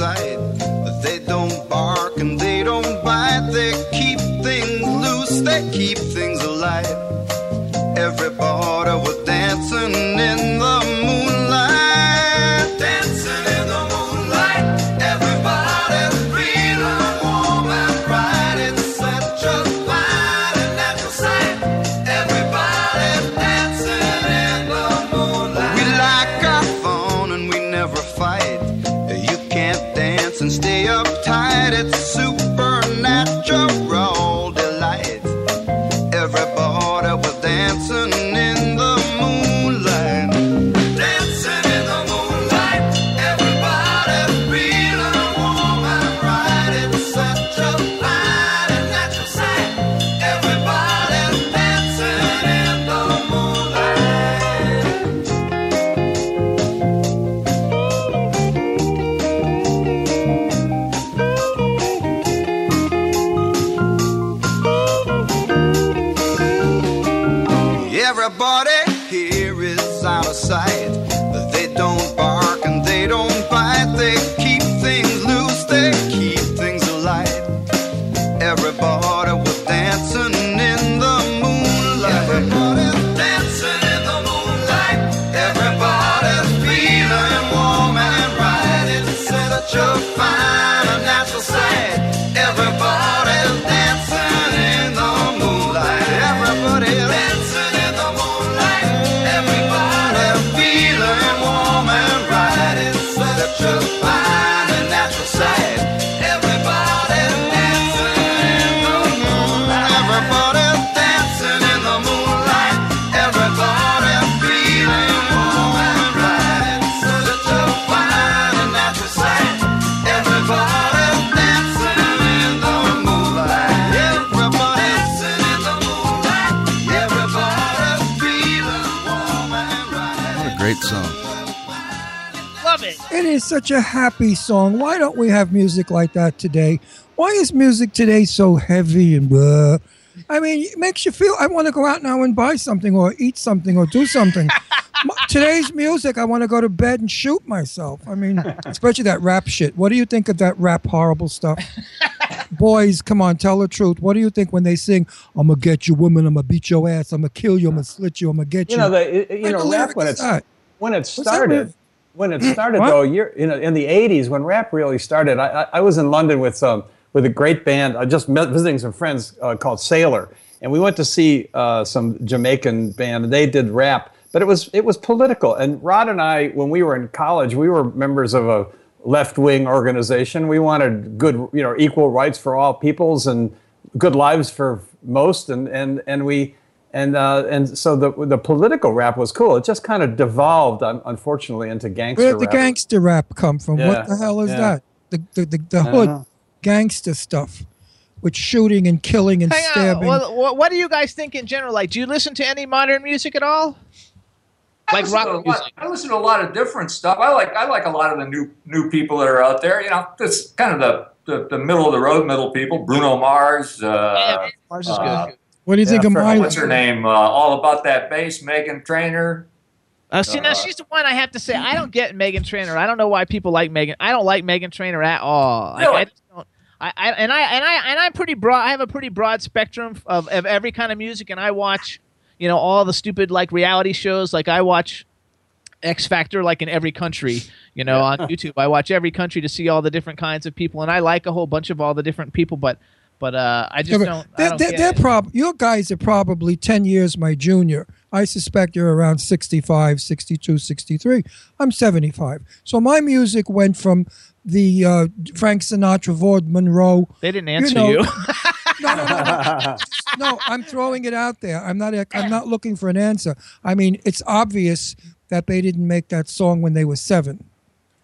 out. They don't bark and they don't bite. They keep things loose, they keep things alive. Everybody was such a happy song. Why don't we have music like that today? Why is music today so heavy and blah? I mean, it makes you feel I want to go out now and buy something or eat something or do something. Today's music, I want to go to bed and shoot myself. I mean, especially that rap shit. What do you think of that rap horrible stuff? Boys, come on, tell the truth. What do you think when they sing, I'm going to get you, woman, I'm going to beat your ass, I'm going to kill you, I'm going to slit you, I'm going to get you? You know, the, you know, rap when it's when it started. When it started, What? though, you're you know, in the '80s when rap really started. I, I, I was in London with some with a great band. I just met visiting some friends uh, called Sailor, and we went to see uh, some Jamaican band. and They did rap, but it was it was political. And Rod and I, when we were in college, we were members of a left wing organization. We wanted good, you know, equal rights for all peoples and good lives for most. And and and we and uh, and so the the political rap was cool. It just kind of devolved, un- unfortunately, into gangster rap. Where'd the rap. gangster rap come from? Yeah, What the hell is yeah. that? The the, the, the I don't hood know. gangster stuff with shooting and killing and Hang on. stabbing. Well, what, what do you guys think in general? Like, do you listen to any modern music at all? I Like listen to rock lot- music. I listen to a lot of different stuff. I like I like a lot of the new new people that are out there. You know, it's kind of the the, the middle of the road middle people. Bruno Mars. Uh, Mars is uh, good. What do you think of for- my What's her name? Uh, All about that bass. Meghan Trainor. Uh, see, now she's the one I have to say I don't get Meghan Trainor. I don't know why people like Meghan. I don't like Meghan Trainor at all. Like, Really? I just don't. I, I and I and I and I'm pretty broad. I have a pretty broad spectrum of, of every kind of music, and I watch, you know, all the stupid like reality shows. Like I watch X Factor, like in every country. You know, on YouTube, I watch every country to see all the different kinds of people, and I like a whole bunch of all the different people. But but uh, I just Yeah, don't. They're, don't they're, get they're it. prob- your guys are probably 10 years my junior. I suspect you're around 65, 62, 63. I'm 75. So my music went from the uh, Frank Sinatra, Vaughn Monroe. They didn't answer know- you. no, no, no, no. no, I'm throwing it out there. I'm not. I'm not looking for an answer. I mean, it's obvious that they didn't make that song when they were seven.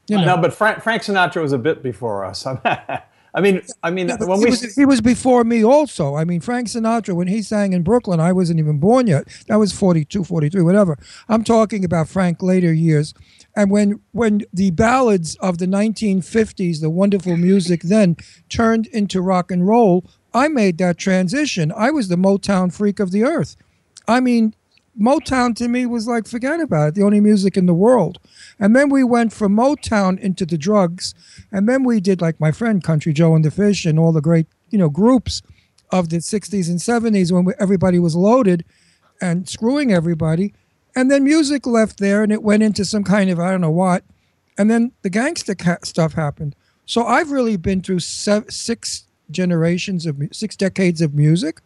You know. No, but Frank, Frank Sinatra was a bit before us. I mean, I mean, Yeah, when he, we was, he was before me also. I mean, Frank Sinatra, when he sang in Brooklyn, I wasn't even born yet. That was 42, 43, whatever. I'm talking about Frank later years. And when when the ballads of the 1950s, the wonderful music then, turned into rock and roll, I made that transition. I was the Motown freak of the earth. I mean, Motown to me was like, forget about it, the only music in the world. And then we went from Motown into the drugs. And then we did like my friend Country Joe and the Fish and all the great, you know, groups of the 60s and 70s when we, everybody was loaded and screwing everybody. And then music left there and it went into some kind of, I don't know what. And then the gangster ca- stuff happened. So I've really been through sev- six generations of, six decades of music.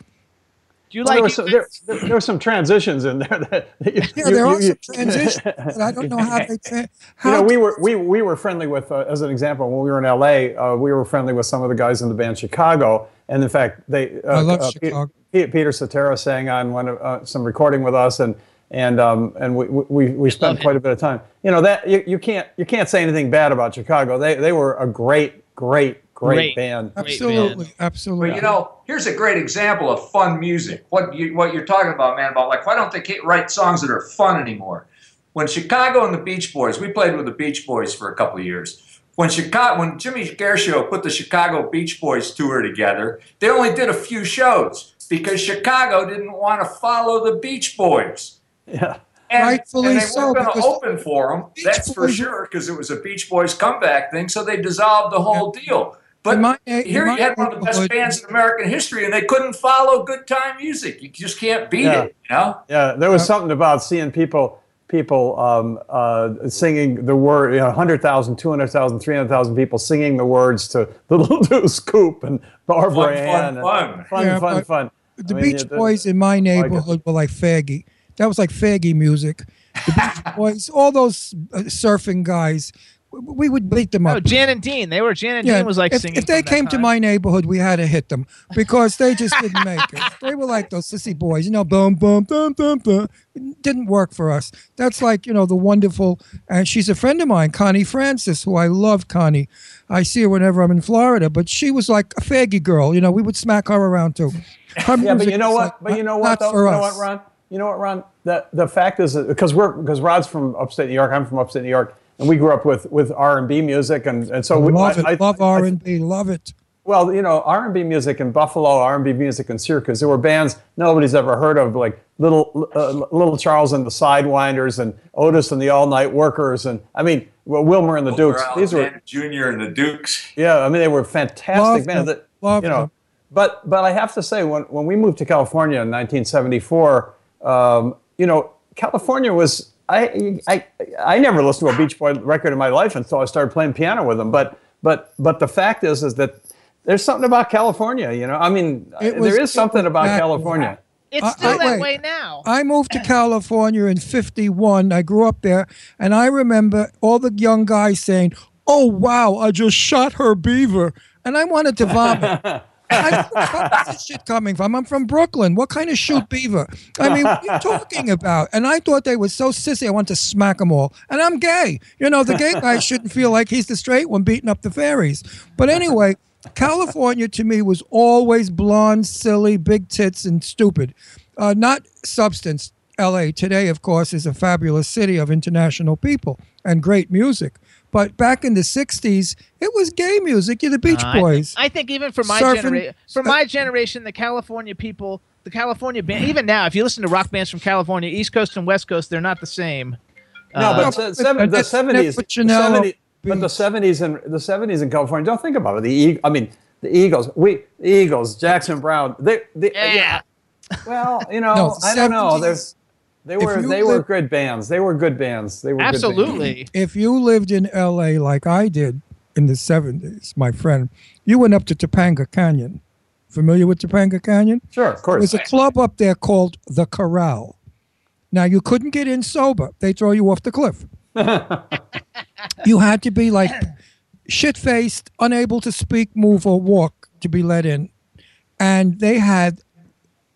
Do you Well, there, were some, there, there, there were some transitions in there that you, Yeah, there are some transitions, but I don't know how they. Tra- you know, we were we, we were friendly with, uh, as an example, when we were in L.A., uh, we were friendly with some of the guys in the band Chicago, and in fact, they. Uh, I love uh, Chicago. Pe- Peter Cetera sang on one of uh, some recording with us, and and um, and we we, we spent quite a bit of time. You know that you, you can't you can't say anything bad about Chicago. They they were a great great great, Great. band. absolutely, absolutely. But you know, here's a great example of fun music. What you what you're talking about, man, about like why don't they write songs that are fun anymore? When Chicago and the Beach Boys, we played with the Beach Boys for a couple of years. When Chicago, when Jimmy Guercio put the Chicago Beach Boys tour together, they only did a few shows because Chicago didn't want to follow the Beach Boys. Yeah. And, Rightfully and they so, weren't going to open for them. Beach That's for sure, because it was a Beach Boys comeback thing. So they dissolved the whole deal. But In my- here my you had one of the best neighborhood- bands in American history, and they couldn't follow good time music. You just can't beat Yeah. it, you know. Yeah, there was something about seeing people people um, uh, singing the word, you know, 100,000, 200,000, 300,000 people singing the words to The Little Deuce Coop and Barbara Fun, fun, Ann. and- fun. Fun, Yeah, fun, fun. The I mean, Beach yeah, the- Boys in my neighborhood were like faggy. That was like faggy music. The Beach Boys, all those uh, surfing guys, w- we would beat them No, up. Oh, Jan and Dean. They were Jan and Dean was like if, singing. if they from that came to my neighborhood, we had to hit them because they just didn't make it. They were like those sissy boys, you know, boom, boom, boom, boom, boom. It didn't work for us. That's like, you know, the wonderful, and she's a friend of mine, Connie Francis, who I love, Connie. I see her whenever I'm in Florida, but she was like a faggy girl. You know, we would smack her around too. Her Yeah, but you know what? like, but you know not what? Though? for You know us. what, Ron? You know what, Ron? The the fact is because we're because Rod's from upstate New York. I'm from upstate New York, and we grew up with with R and B music, and and so we, love I- it. I- love R and B, Love it. Well, you know, R and B music in Buffalo, R and B music in Syracuse. There were bands nobody's ever heard of, like Little uh, Little Charles and the Sidewinders, and Otis and the All Night Workers, and I mean well, Wilmer and the Dukes. Wilbur These were Jr. and the Dukes. yeah, I mean they were fantastic Love bands. them. That, Love you know, them. but but I have to say when when we moved to California in 1974, um, you know, California was. I, I I never listened to a Beach Boy record in my life until I started playing piano with them. But but but the fact is is that there's something about California. You know, I mean, was- there is something was about back- California. It's still I- that wait. way now. I moved to California in 51. I grew up there, and I remember all the young guys saying, Oh, wow, I just shot her beaver. And I wanted to vomit. I, shit coming from? I'm from Brooklyn. What kind of shoot beaver? I mean, what are you talking about? And I thought they were so sissy. I wanted to smack them all. And I'm gay. You know, the gay guy shouldn't feel like he's the straight one beating up the fairies. But anyway, California to me was always blonde, silly, big tits, and stupid. Uh, not substance. LA today, of course, is a fabulous city of international people and great music. But back in the 60s, it was gay music. You're the Beach Uh, I Boys. I think even for my generation, for my generation, the California people, the California band, even now, if you listen to rock bands from California, East Coast and West Coast, they're not the same. No, Uh, but the, seven, the that's- seventies, that's what Janelle 70, but the seventies and the seventies in California. Don't think about it. The I mean, the Eagles. We the Eagles, Jackson Browne. They, they yeah. Well, you know, No, I don't know. There's they were you they were good bands. They were good bands. They were good bands. Absolutely. If you lived in L.A. like I did in the '70s, my friend, you went up to Topanga Canyon. Familiar with Topanga Canyon? Sure, of course. There's a club up there called the Corral. Now you couldn't get in sober; they throw you off the cliff. you had to be like shit-faced, unable to speak, move, or walk to be let in. And they had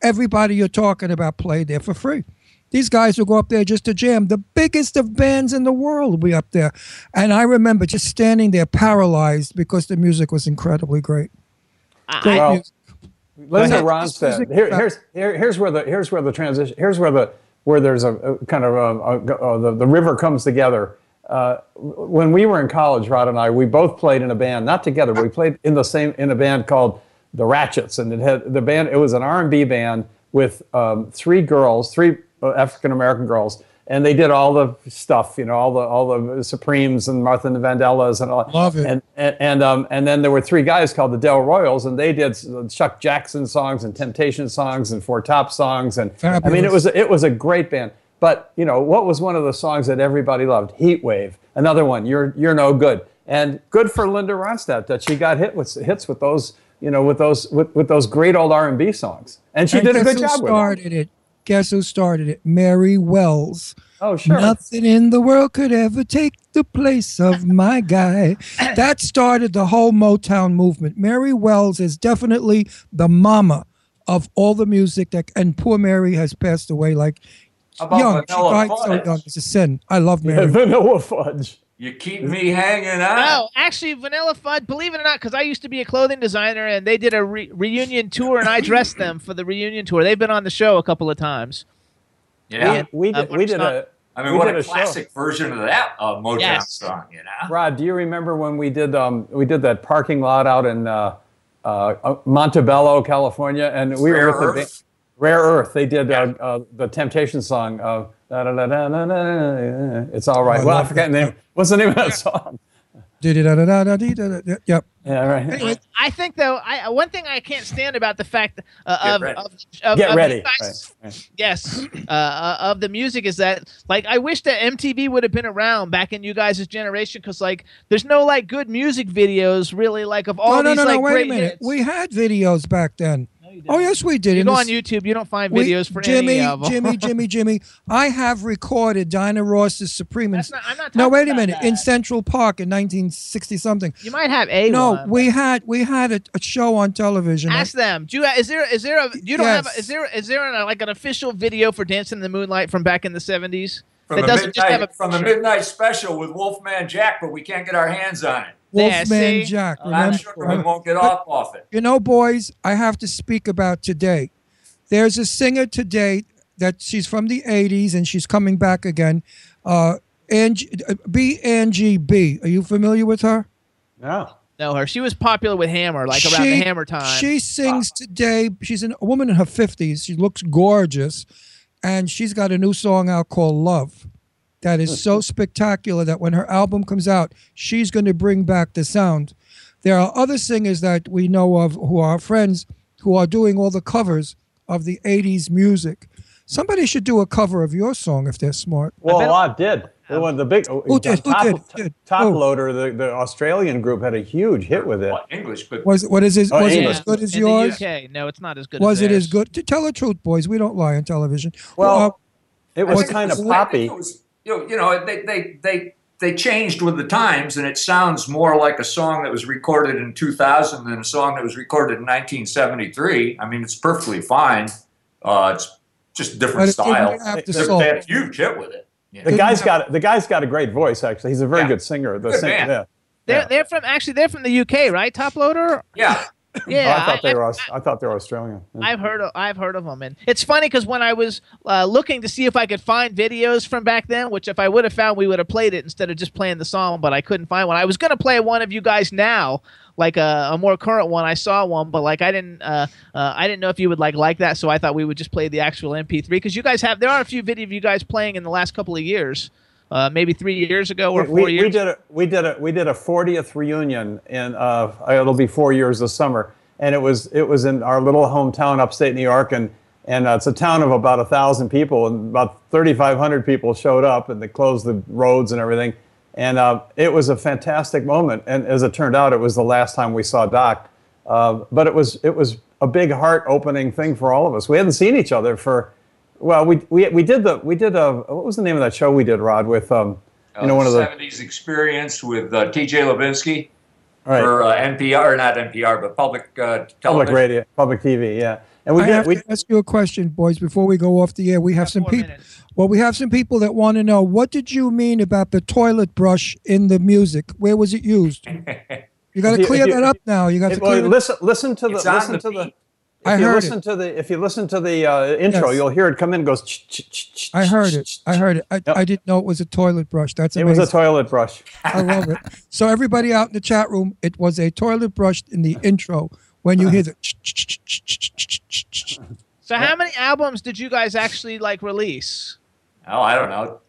everybody you're talking about play there for free. These guys would go up there just to jam. The biggest of bands in the world would be up there. And I remember just standing there paralyzed because the music was incredibly great. Great Well, music. Linda ahead. Ronstadt. Here, here's here, here's where the here's where the transition. Here's where the where there's a, a kind of a, a, a- the, the river comes together. Uh, when we were in college, Rod and I, we both played in a band, not together. but We played in the same in a band called the Ratchets, and it had the band. It was an R&B band with um, three girls, three African American girls, and they did all the stuff, you know, all the all the Supremes and Martha and the Vandellas and all. Love it. And and and, um, and then there were three guys called the Del Royals, and they did Chuck Jackson songs and Temptation songs and Four Top songs, and I mean it was it was a great band. But you know what was one of the songs that everybody loved? Heat Wave. Another one. You're you're no good. And good for Linda Ronstadt that she got hit with hits with those you know with those with, with those great old R and B songs, and she And did a good job with it. started it? Guess who started it? Mary Wells. Oh sure. Nothing in the world could ever take the place of my guy. That started the whole Motown movement. Mary Wells is definitely the mama of all the music that and poor Mary has passed away like young. She died so young. It's a sin. I love Mary. Vanilla Fudge. You keep me hanging out. No, actually, Vanilla Fudge. Believe it or not, because I used to be a clothing designer, and they did a re- reunion tour, and I dressed them for the reunion tour. They've been on the show a couple of times. Yeah. We Uh, did we did a I mean, we what did a a show. classic version of that uh, Motown Yes. song, you know? Rod, do you remember when we did um, we did that parking lot out in uh, uh, Montebello, California, and we Rare were with the Earth? ba- Rare Earth. They did uh, uh, the Temptation song It's all right. I well, I love forgot the name. What's the name of that song? Yep. Yeah, right. Anyway, I think though, I one thing I can't stand about the fact uh, of, of, of Get of ready. guys- Right, right. yes, uh, uh, of the music is that like I wish that MTV would have been around back in you guys' generation because like there's no like good music videos really like of all no, no, these no, like no. Wait a great minute. hits. We had videos back then. Oh yes, we did. you In go on YouTube, you don't find We- videos for Jimmy, any of them. Jimmy, Jimmy, Jimmy. I have recorded Diana Ross's Supreme. in- That's not- I'm not no, talking wait a minute. that. In Central Park in 1960 something. you might have a No, one. we had we had a, a show on television. Ask them. Do you is there is there a you don't have Yes. is there is there an, like an official video for Dancing in the Moonlight from back in the seventies From, that the doesn't just have midnight, a from the midnight special with Wolfman Jack, but we can't get our hands on it. Wolfman see? Jack. I'm Remember? sure we won't get off off it. You know, boys, I have to speak about today. There's a singer today that she's from the 80s and she's coming back again. Uh, Angie, uh, B. Angie B. Are you familiar with her? No. know her. She was popular with Hammer, like around the Hammer time. She sings today. She's an, a woman in her 50s. She looks gorgeous. And she's got a new song out called Love that is so mm-hmm. spectacular that when her album comes out, she's going to bring back the sound. There are other singers that we know of who are friends who are doing all the covers of the 80s music. Somebody should do a cover of your song if they're smart. Well, a lot did. The one, the big Who did? Top, did? Who did? top Who? loader, the, the Australian group had a huge hit with it. English, but Was, what is it? Oh, was it as good as in yours? the UK, no, it's not as good. Was as it as good? To tell the truth, boys, we don't lie on television. Well, Uh, it was kind of was- I think poppy. was- you know, you know, they, they, they, they changed with the times, and it sounds more like a song that was recorded in 2000 than a song that was recorded in 1973. I mean, it's perfectly fine. Uh, it's just a But different it style. They're- They had a huge hit with it. Yeah. The guy's got the guy's got a great voice. Actually, he's a very Yeah. good singer. The Good sing- man. yeah. They're Yeah. they're from actually they're from the UK, right? Toploader. Yeah. Yeah, oh, I thought I- they were. Aus- I thought they were Australian. Yeah. I've heard of I've heard of them, and it's funny because when I was uh, looking to see if I could find videos from back then, which if I would have found, we would have played it instead of just playing the song, but I couldn't find one. I was gonna play one of you guys now, like a, a more current one. I saw one, but like I didn't uh, uh, I didn't know if you would like like that, so I thought we would just play the actual MP3 because you guys have there are a few video of you guys playing in the last couple of years. Uh, maybe three years ago or we, four we, years. we did a we did a we did a 40th reunion in uh, it'll be four years this summer, and it was it was in our little hometown upstate New York, and and uh, it's a town of about a thousand people, and about 3,500 people showed up, and they closed the roads and everything, and uh, it was a fantastic moment. And as it turned out, it was the last time we saw Doc, uh, but it was it was a big heart opening thing for all of us. We hadn't seen each other for. Well, we, we, we did the we did a what was the name of that show we did Rod with um you know Uh, one of the 70s experience with uh, TJ Lubinsky Right. for uh, NPR, or not NPR, but public uh, television. Public radio, public TV, yeah. And we I did. have We, to ask you a question, boys, before we go off the air. We have some people. Well, we have some people that want to know what did you mean about the toilet brush in the music? Where was it used? You got to clear you- that up now. You got if- to well, it- listen. Listen to the. It's Listen the to the. beat. If I you heard listen to the, if you listen to the uh, intro, Yes. you'll hear it come in. and Goes. ch- ch- ch- ch- I heard it. I heard it. I, Yep. I didn't know it was a toilet brush. That's It was a toilet brush. I love it. So everybody out in the chat room, it was a toilet brush in the intro when you hear the. so how many albums did you guys actually like release? Oh, I don't know,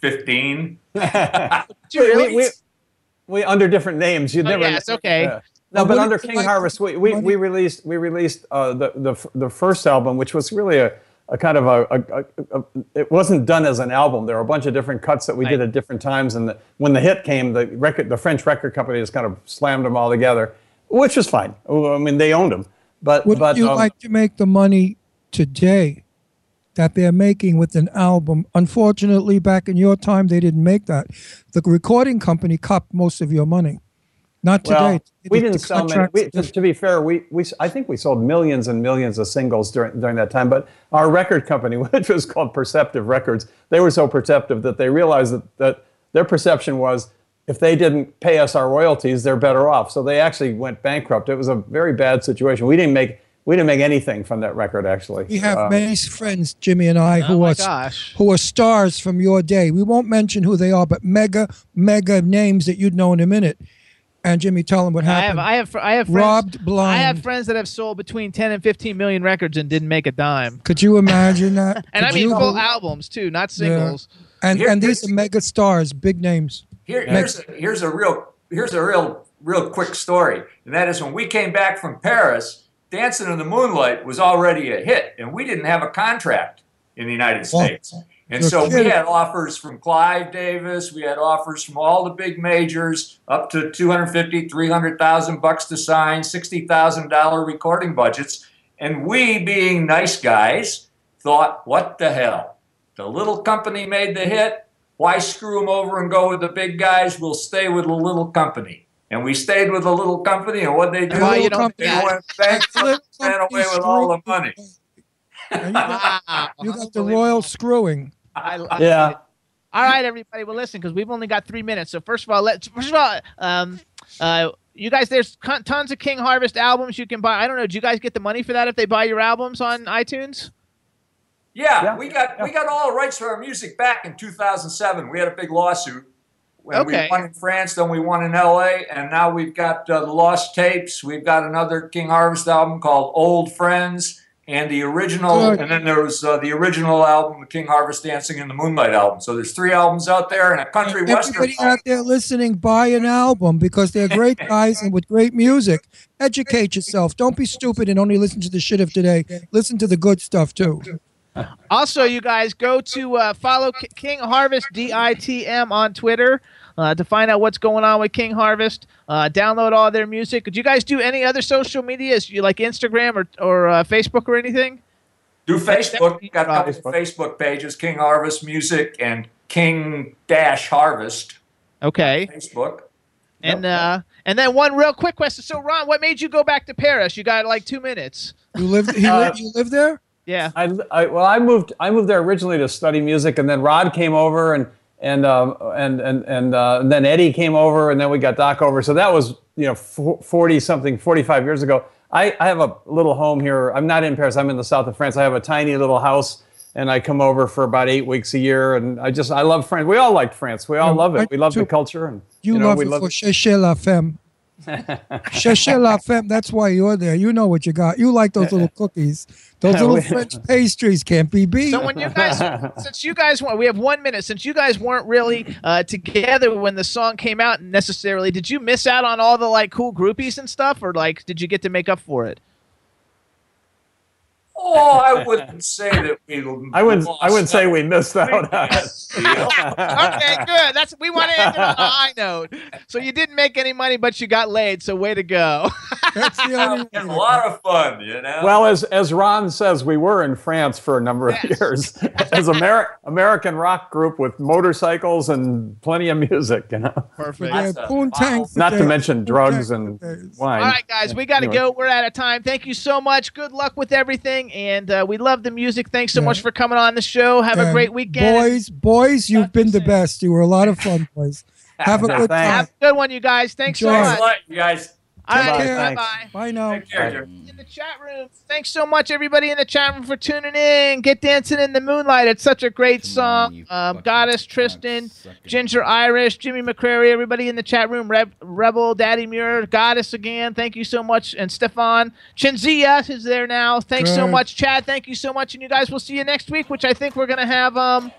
15. Did you We- we- really? we, we under different names. You Oh, never. yes, okay. Yeah. No, but under King like- Harvest, we, we, we released we released uh, the, the the first album, which was really a, a kind of a, a, a, it wasn't done as an album. There were a bunch of different cuts that we did at different times, and the, when the hit came, the record the French record company just kind of slammed them all together, which was fine. I mean, they owned them, but Would but you um, like to make the money today that they're making with an album? Unfortunately, back in your time, they didn't make that. The recording company copped most of your money. Not today. Well, we didn't the sell many. contracts- We, to, to be fair, we, we I think we sold millions and millions of singles during during that time. But our record company, which was called Perception Records, they were so perceptive that they realized that, that their perception was if they didn't pay us our royalties, they're better off. So they actually went bankrupt. It was a very bad situation. We didn't make we didn't make anything from that record actually. We have Uh, many friends, Jimmy and I, who Oh my are gosh. who are stars from your day. We won't mention who they are, but mega, mega names that you'd know in a minute. And Jimmy, tell them what I have, happened. I have, I have friends, Robbed blind. I have friends that have sold between 10 and 15 million records and didn't make a dime. Could you imagine that? And I mean you- full albums too, not singles. And Here- and these are mega stars, big names. Here, here's a, here's a real here's a real real quick story, and that is when we came back from Paris, "Dancing in the Moonlight" was already a hit, and we didn't have a contract in the United Well, States. And you're so we had offers from Clive Davis, we had offers from all the big majors, up to 250, 300,000 bucks to sign, $60,000 recording budgets. And we, being nice guys, thought, what the hell? The little company made the hit. Why screw them over and go with the big guys? We'll stay with the little company. And we stayed with the little company, and what they do? Why you don't company- They went bankrupt Little and ran away with all the money. You got, Wow. you got the royal screwing. I love Yeah. it. All right, everybody. Well, listen, because we've only got three minutes. So first of all, let's first of all, um, uh, you guys, there's con- tons of King Harvest albums you can buy. I don't know. Do you guys get the money for that if they buy your albums on iTunes? Yeah, Yeah, we got we got all the rights for our music back in 2007. We had a big lawsuit. When Okay. We won in France, then we won in LA, and now we've got uh, the Lost Tapes. We've got another King Harvest album called Old Friends, and the original, and then there was uh, the original album, the King Harvest Dancing in the Moonlight album. So there's three albums out there, and a country western. Everybody out there listening, buy an album because they're great guys and with great music. Educate yourself. Don't be stupid and only listen to the shit of today. Listen to the good stuff too. Also, you guys go to uh, follow K- King Harvest DITM on Twitter uh, to find out what's going on with King Harvest. Uh, download all their music. Did you guys do any other social medias, you like Instagram or or uh, Facebook or anything? Do Facebook. Got a couple Facebook. of Facebook pages, King Harvest Music and King Dash Harvest. Okay. Facebook. And uh, and then one real quick question. So, Ron, what made you go back to Paris? You got like two minutes. You lived. He Uh, li- you live there. Yeah. I, I well, I moved. I moved there originally to study music, and then Rod came over, and and um, and and and, uh, and then Eddie came over, and then we got Doc over. So that was you know forty something, forty five years ago. I, I have a little home here. I'm not in Paris. I'm in the south of France. I have a tiny little house, and I come over for about eight weeks a year. And I just I love France. We all like France. We all Yeah, love I it. We love too. the culture, and You, know love we it love for Chez La Femme. Cherchez la femme. That's why you're there. You know what you got. You like those little cookies. Those little French pastries can't be beat. So when you guys, since you guys weren't, we have one minute. Since you guys weren't really uh, together when the song came out necessarily, did you miss out on all the like cool groupies and stuff, or like did you get to make up for it? Oh, I wouldn't say that we. I wouldn't. I wouldn't say we missed out on it. okay, good. That's we want to end it on a high note. So you didn't make any money, but you got laid. So way to go. That's the only a lot of fun, you know. Well, as as Ron says, we were in France for a number of years as a Ameri- American rock group with motorcycles and plenty of music. You know, Perfect. Yeah, poontang not to mention drugs and wine. All right, guys, we got to Anyway. go. We're out of time. Thank you so much. Good luck with everything, and uh, we love the music. Thanks so much for coming on the show. Have a And great weekend. Boys, boys, you've been the best. You were a lot of fun, boys. Have a good time. Have a good one, you guys. Thanks Enjoy. so Thanks much. a lot, you guys. All right, Take care. bye bye. Bye now. In the chat room. Thanks so much, everybody in the chat room, for tuning in. Get Dancing in the Moonlight. It's such a great song. Um, Goddess, Tristan, Ginger Irish, Jimmy McCrary, everybody in the chat room. Reb- Rebel, Daddy Muir, Goddess again. Thank you so much. And Stefan. Chinzia is there now. Thanks so Good. much, Chad. Thank you so much. And you guys will see you next week, which I think we're going to have. um,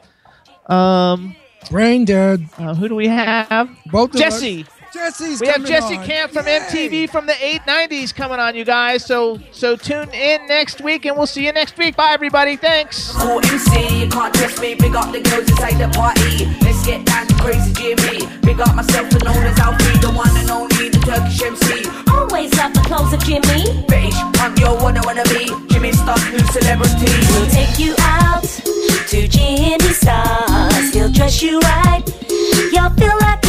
um, Brain dead. Uh, who do we have? Both of Jesse. Us. Jesse's we have Jesse on. Camp from MTV from the 890s coming on, you guys. So so tune in next week, and we'll see you next week. Bye, everybody. Thanks. Cool MC, you can't test me. Big up the girls inside the party. Let's get down to crazy Jimmy. Big up myself and known as Alfie, the one and only, the Turkish MC. Always love the clothes of Jimmy. British, punk, yo, what I wanna be. Jimmy Star, new celebrity. We'll take you out to Jimmy Stars. He'll dress you right. You'll feel like